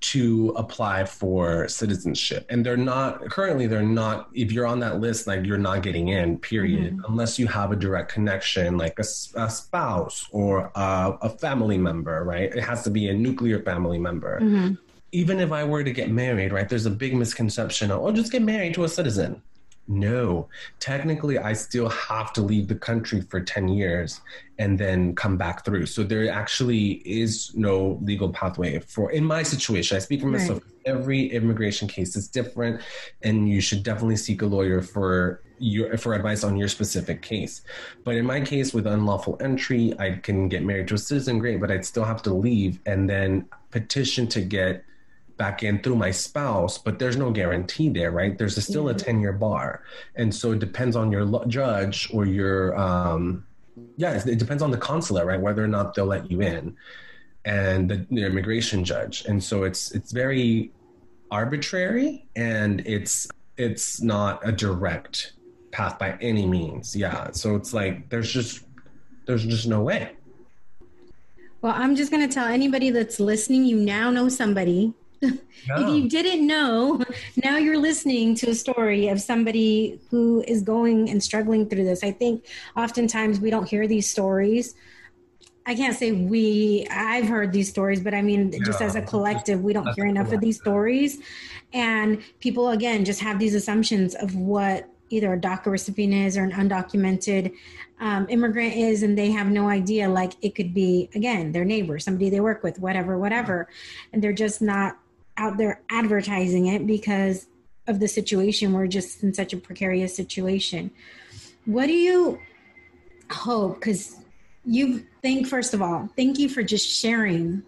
to apply for citizenship and they're not currently they're not if you're on that list like you're not getting in period mm-hmm. unless you have a direct connection like a, a spouse or a, a, family member right it has to be a nuclear family member mm-hmm. even if i were to get married right there's a big misconception of oh just get married to a citizen no, technically, I still have to leave the country for 10 years and then come back through. So there actually is no legal pathway for, in my situation, I speak for myself. Right. Every immigration case is different, and you should definitely seek a lawyer for your for advice on your specific case. But in my case, with unlawful entry, I can get married to a citizen, great, but I'd still have to leave and then petition to get back in through my spouse, but there's no guarantee there, right? There's a, still a 10 year bar. And so it depends on your lo- judge or your, um, yeah, it depends on the consulate, right? Whether or not they'll let you in and the, the immigration judge. And so it's, it's very arbitrary and it's, it's not a direct path by any means. Yeah. So it's like, there's just, there's just no way. Well, I'm just going to tell anybody that's listening, you now know somebody. Yeah. if you didn't know, now you're listening to a story of somebody who is going and struggling through this. I think oftentimes we don't hear these stories. I can't say we, I've heard these stories, but I mean, yeah. just as a collective, we don't hear enough of these stories. And people, again, just have these assumptions of what either a DACA recipient is or an undocumented um, immigrant is and they have no idea like it could be again their neighbor somebody they work with whatever whatever and they're just not out there advertising it because of the situation we're just in such a precarious situation what do you hope because you think first of all thank you for just sharing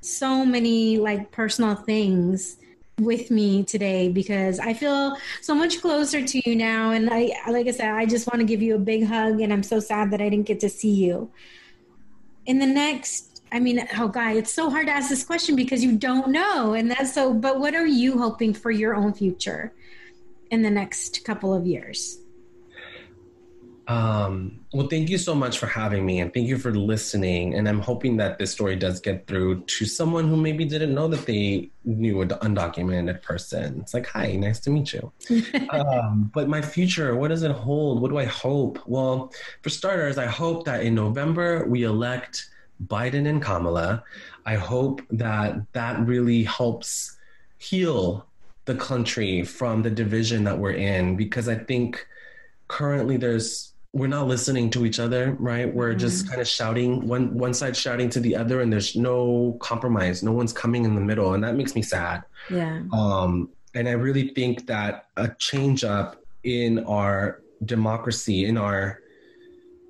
so many like personal things with me today because I feel so much closer to you now. And I, like I said, I just want to give you a big hug. And I'm so sad that I didn't get to see you. In the next, I mean, oh, God, it's so hard to ask this question because you don't know. And that's so, but what are you hoping for your own future in the next couple of years? Um, well, thank you so much for having me and thank you for listening. And I'm hoping that this story does get through to someone who maybe didn't know that they knew an undocumented person. It's like, hi, nice to meet you. um, but my future, what does it hold? What do I hope? Well, for starters, I hope that in November we elect Biden and Kamala. I hope that that really helps heal the country from the division that we're in because I think currently there's we're not listening to each other, right? We're mm-hmm. just kind of shouting one one side shouting to the other, and there's no compromise. No one's coming in the middle, and that makes me sad. Yeah. Um, and I really think that a change up in our democracy, in our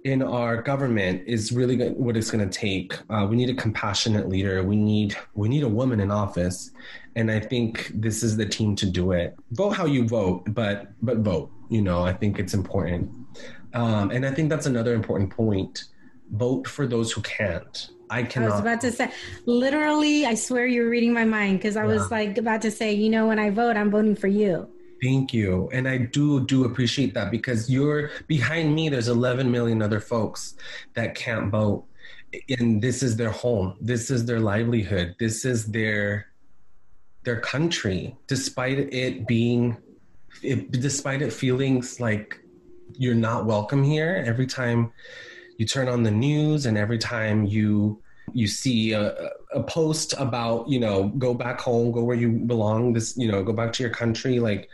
in our government, is really what it's going to take. Uh, we need a compassionate leader. We need we need a woman in office, and I think this is the team to do it. Vote how you vote, but but vote. You know, I think it's important. Um, and I think that's another important point. Vote for those who can't. I cannot. I was about to say, literally, I swear you're reading my mind because I yeah. was like about to say, you know, when I vote, I'm voting for you. Thank you. And I do do appreciate that because you're behind me there's 11 million other folks that can't vote and this is their home. This is their livelihood. This is their their country despite it being it, despite it feeling like you're not welcome here every time you turn on the news and every time you you see a, a post about you know go back home go where you belong this you know go back to your country like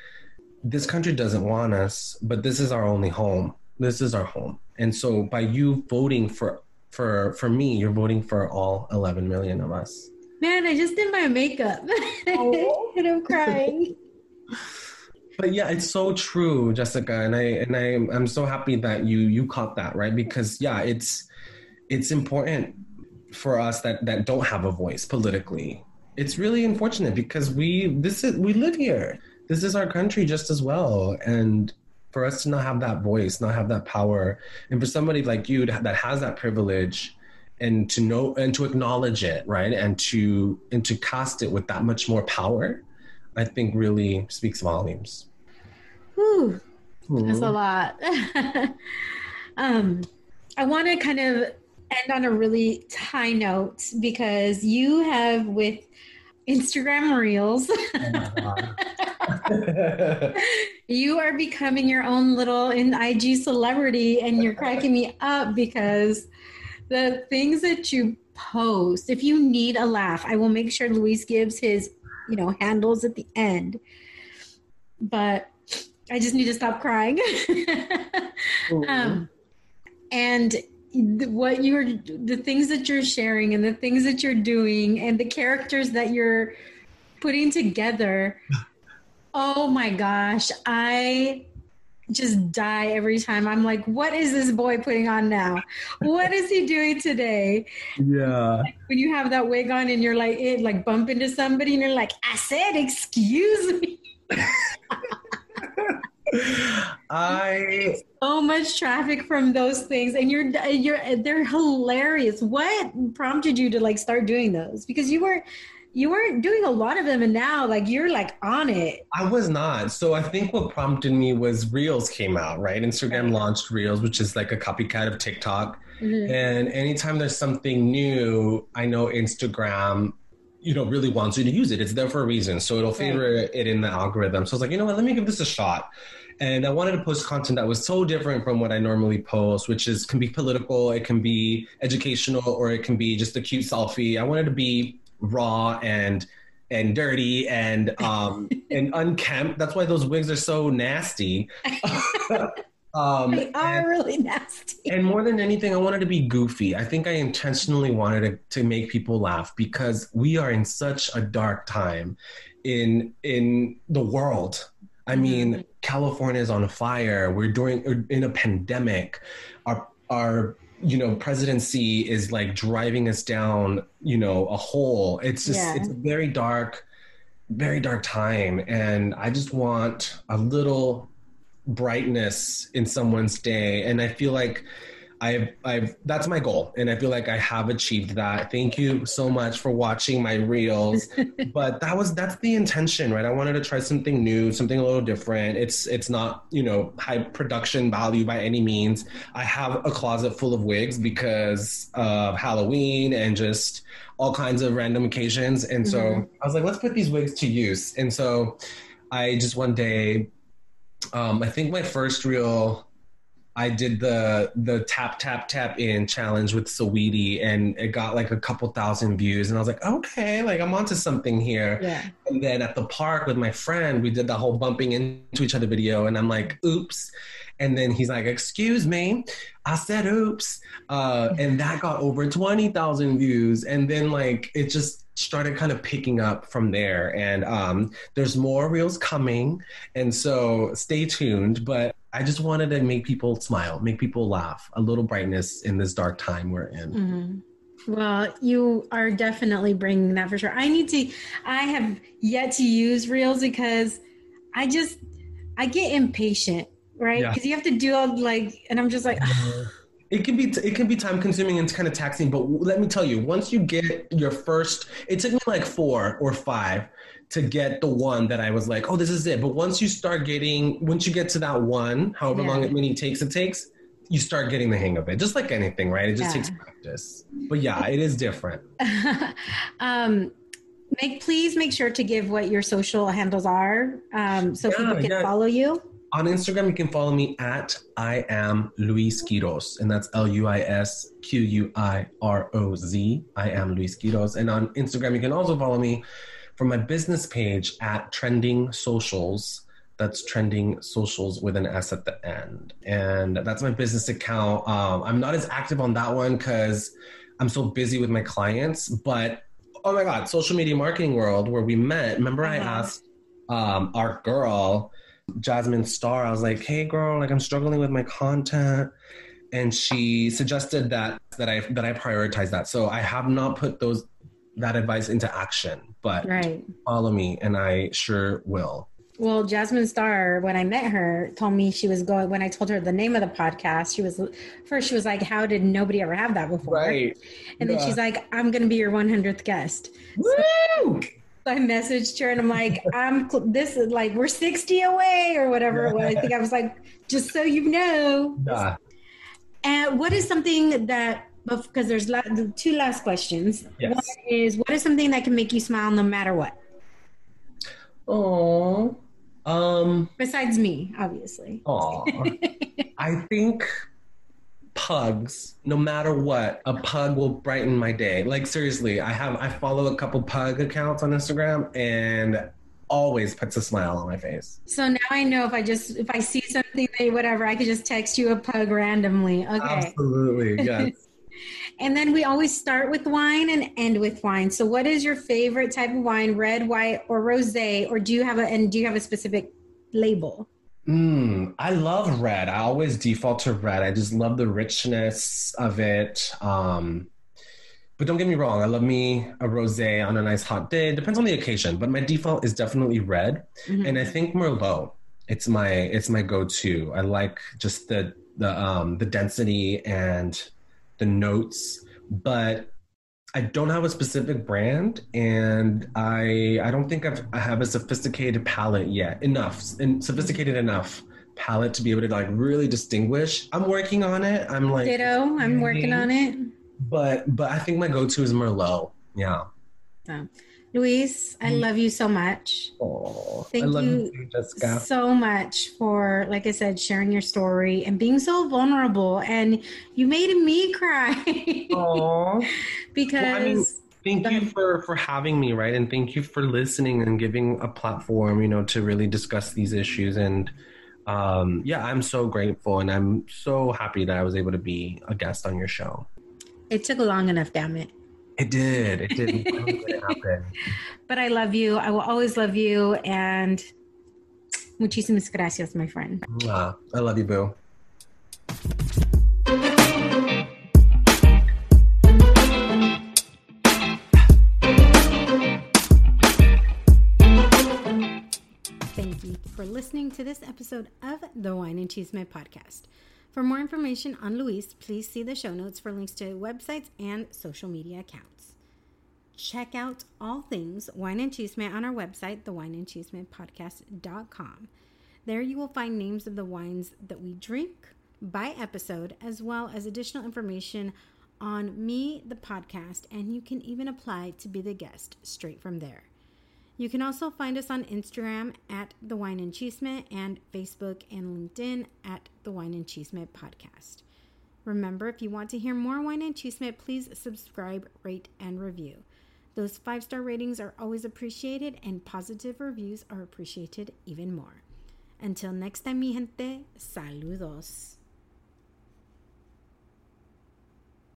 this country doesn't want us but this is our only home. This is our home. And so by you voting for for for me you're voting for all 11 million of us. Man i just did my makeup. Oh. and i'm crying. But yeah it's so true jessica and i and i i'm so happy that you you caught that right? Because yeah it's it's important for us that that don't have a voice politically. It's really unfortunate because we this is we live here this is our country just as well. And for us to not have that voice not have that power and for somebody like you that has that privilege and to know and to acknowledge it right? And to and to cast it with that much more power i think really speaks volumes. Whew, that's a lot. um, I want to kind of end on a really high note because you have with Instagram Reels. Oh you are becoming your own little in IG celebrity, and you're cracking me up because the things that you post. If you need a laugh, I will make sure Luis gives his, you know, handles at the end. But I just need to stop crying. um, and what you're, the things that you're sharing and the things that you're doing and the characters that you're putting together. Oh my gosh. I just die every time. I'm like, what is this boy putting on now? What is he doing today? Yeah. When you have that wig on and you're like, it like bump into somebody and you're like, I said, excuse me. I so much traffic from those things, and you're you're they're hilarious. What prompted you to like start doing those? Because you were you weren't doing a lot of them and now like you're like on it. I was not. So i think what prompted me was reels came out right? Instagram launched reels which is like a copycat of tiktok. Mm-hmm. and anytime there's something new i know instagram you know really wants you to use it. It's there for a reason. So it'll favor right. it in the algorithm. So i was like you know what? Let me give this a shot. And I wanted to post content that was so different from what I normally post, which is can be political, it can be educational, or it can be just a cute selfie. I wanted to be raw and and dirty and um and unkempt. That's why those wigs are so nasty. um they are and, really nasty. And more than anything, I wanted to be goofy. I think I intentionally wanted to, to make people laugh because we are in such a dark time in in the world. I mean, mm-hmm. California is on fire. We're during in a pandemic. Our our you know presidency is like driving us down you know a hole. It's just yeah. it's a very dark very dark time. And i just want a little brightness in someone's day. And i feel like I've, I've, that's my goal. And I feel like I have achieved that. Thank you so much for watching my reels. but that was, that's the intention, right? I wanted to try something new, something a little different. It's, it's not, you know, high production value by any means. I have a closet full of wigs because of Halloween and just all kinds of random occasions. And so mm-hmm. I was like, let's put these wigs to use. And so I just one day, um, I think my first reel I did the the tap tap tap in challenge with Saweetie and it got like a couple thousand views and I was like, okay, like I'm onto something here. Yeah. And then at the park with my friend, we did the whole bumping into each other video and I'm like, oops. And then he's like, excuse me, I said oops. Uh, and that got over 20,000 views. And then like it just started kind of picking up from there. And um, there's more reels coming. And so stay tuned. But I just wanted to make people smile, make people laugh, a little brightness in this dark time we're in. Mm-hmm. Well, you are definitely bringing that for sure. I need to, I have yet to use Reels because I just, I get impatient, right? Because yeah. you have to do all like, and I'm just like, it can be it can be time consuming and it's kind of taxing but let me tell you once you get your first it took me like four or five to get the one that I was like, oh, this is it. But once you start getting, once you get to that one, however yeah. long it many takes it takes, you start getting the hang of it. Just like anything, right? It just yeah. takes practice. But yeah, it is different. um, make please make sure to give what your social handles are, um, so yeah, people can follow you. On Instagram, you can follow me at I am Luis Quiroz, and that's L U I S Q U I R O Z. I am Luis Quiroz. And on Instagram, you can also follow me from my business page at Trending Socials. That's Trending Socials with an S at the end. And that's my business account. Um, I'm not as active on that one because I'm so busy with my clients. But oh my God, social media marketing world where we met. Remember, I uh-huh. asked um, our girl, Jasmine Star, I was like, hey, girl, like I'm struggling with my content and she suggested that that I that I prioritize that. So I have not put those that advice into action, but right. follow me and I sure will. Well, Jasmine Star, when I met her, told me she was going. When I told her the name of the podcast, she was first. She was like, "How did nobody ever have that before?" Right. And yeah. then she's like, "I'm going to be your 100th guest." Woo! So I messaged her and I'm like, "I'm this is like we're 60 away or whatever it was." I think I was like, "Just so you know." Yeah. And what is something that because there's la- two last questions. Yes. One is what is something that can make you smile no matter what? Oh, um, besides me, obviously. Oh, I think pugs. No matter what, a pug will brighten my day. Like seriously, I have I follow a couple pug accounts on Instagram, and always puts a smile on my face. So now I know if I just if I see something whatever, I could just text you a pug randomly. Okay. Absolutely. Yes. And then we always start with wine and end with wine. So what is your favorite type of wine, red, white, or rosé? Or do you have a and do you have a specific label? Mm, I love red. I always default to red. I just love the richness of it. Um, but don't get me wrong, I love me a rosé on a nice hot day. Depends on the occasion, but my default is definitely red. Mm-hmm. And I think Merlot. It's my it's my go-to. I like just the the um the density and the notes, but I don't have a specific brand, and I I don't think I've, I have a sophisticated palette yet. Enough and sophisticated enough palette to be able to like really distinguish. I'm working on it. I'm like ditto. I'm working on it. But but I think my go-to is Merlot. Yeah. So, Luis, I mm. love you so much. Oh, thank you, you Jessica. so much for, like I said, sharing your story and being so vulnerable. And you made me cry. Oh, because. Well, I mean, thank you for for having me, right? And thank you for listening and giving a platform, you know, to really discuss these issues. And um, yeah, I'm so grateful, and I'm so happy that I was able to be a guest on your show. It took long enough, damn it. It did. It did. But I love you. I will always love you. And muchísimas gracias, my friend. I love you, Boo. Thank you for listening to this episode of the Wine and Chisme podcast. For more information on Luis, please see the show notes for links to websites and social media accounts. Check out all things Wine and Chisme on our website, thewineandchismepodcast.com. There you will find names of the wines that we drink by episode, as well as additional information on me, the podcast, and you can even apply to be the guest straight from there. You can also find us on Instagram at The Wine and Chisme and Facebook and LinkedIn at The Wine and Chisme Podcast. Remember, if you want to hear more Wine and Chisme, please subscribe, rate, and review. Those five star ratings are always appreciated, and positive reviews are appreciated even more. Until next time, mi gente, saludos.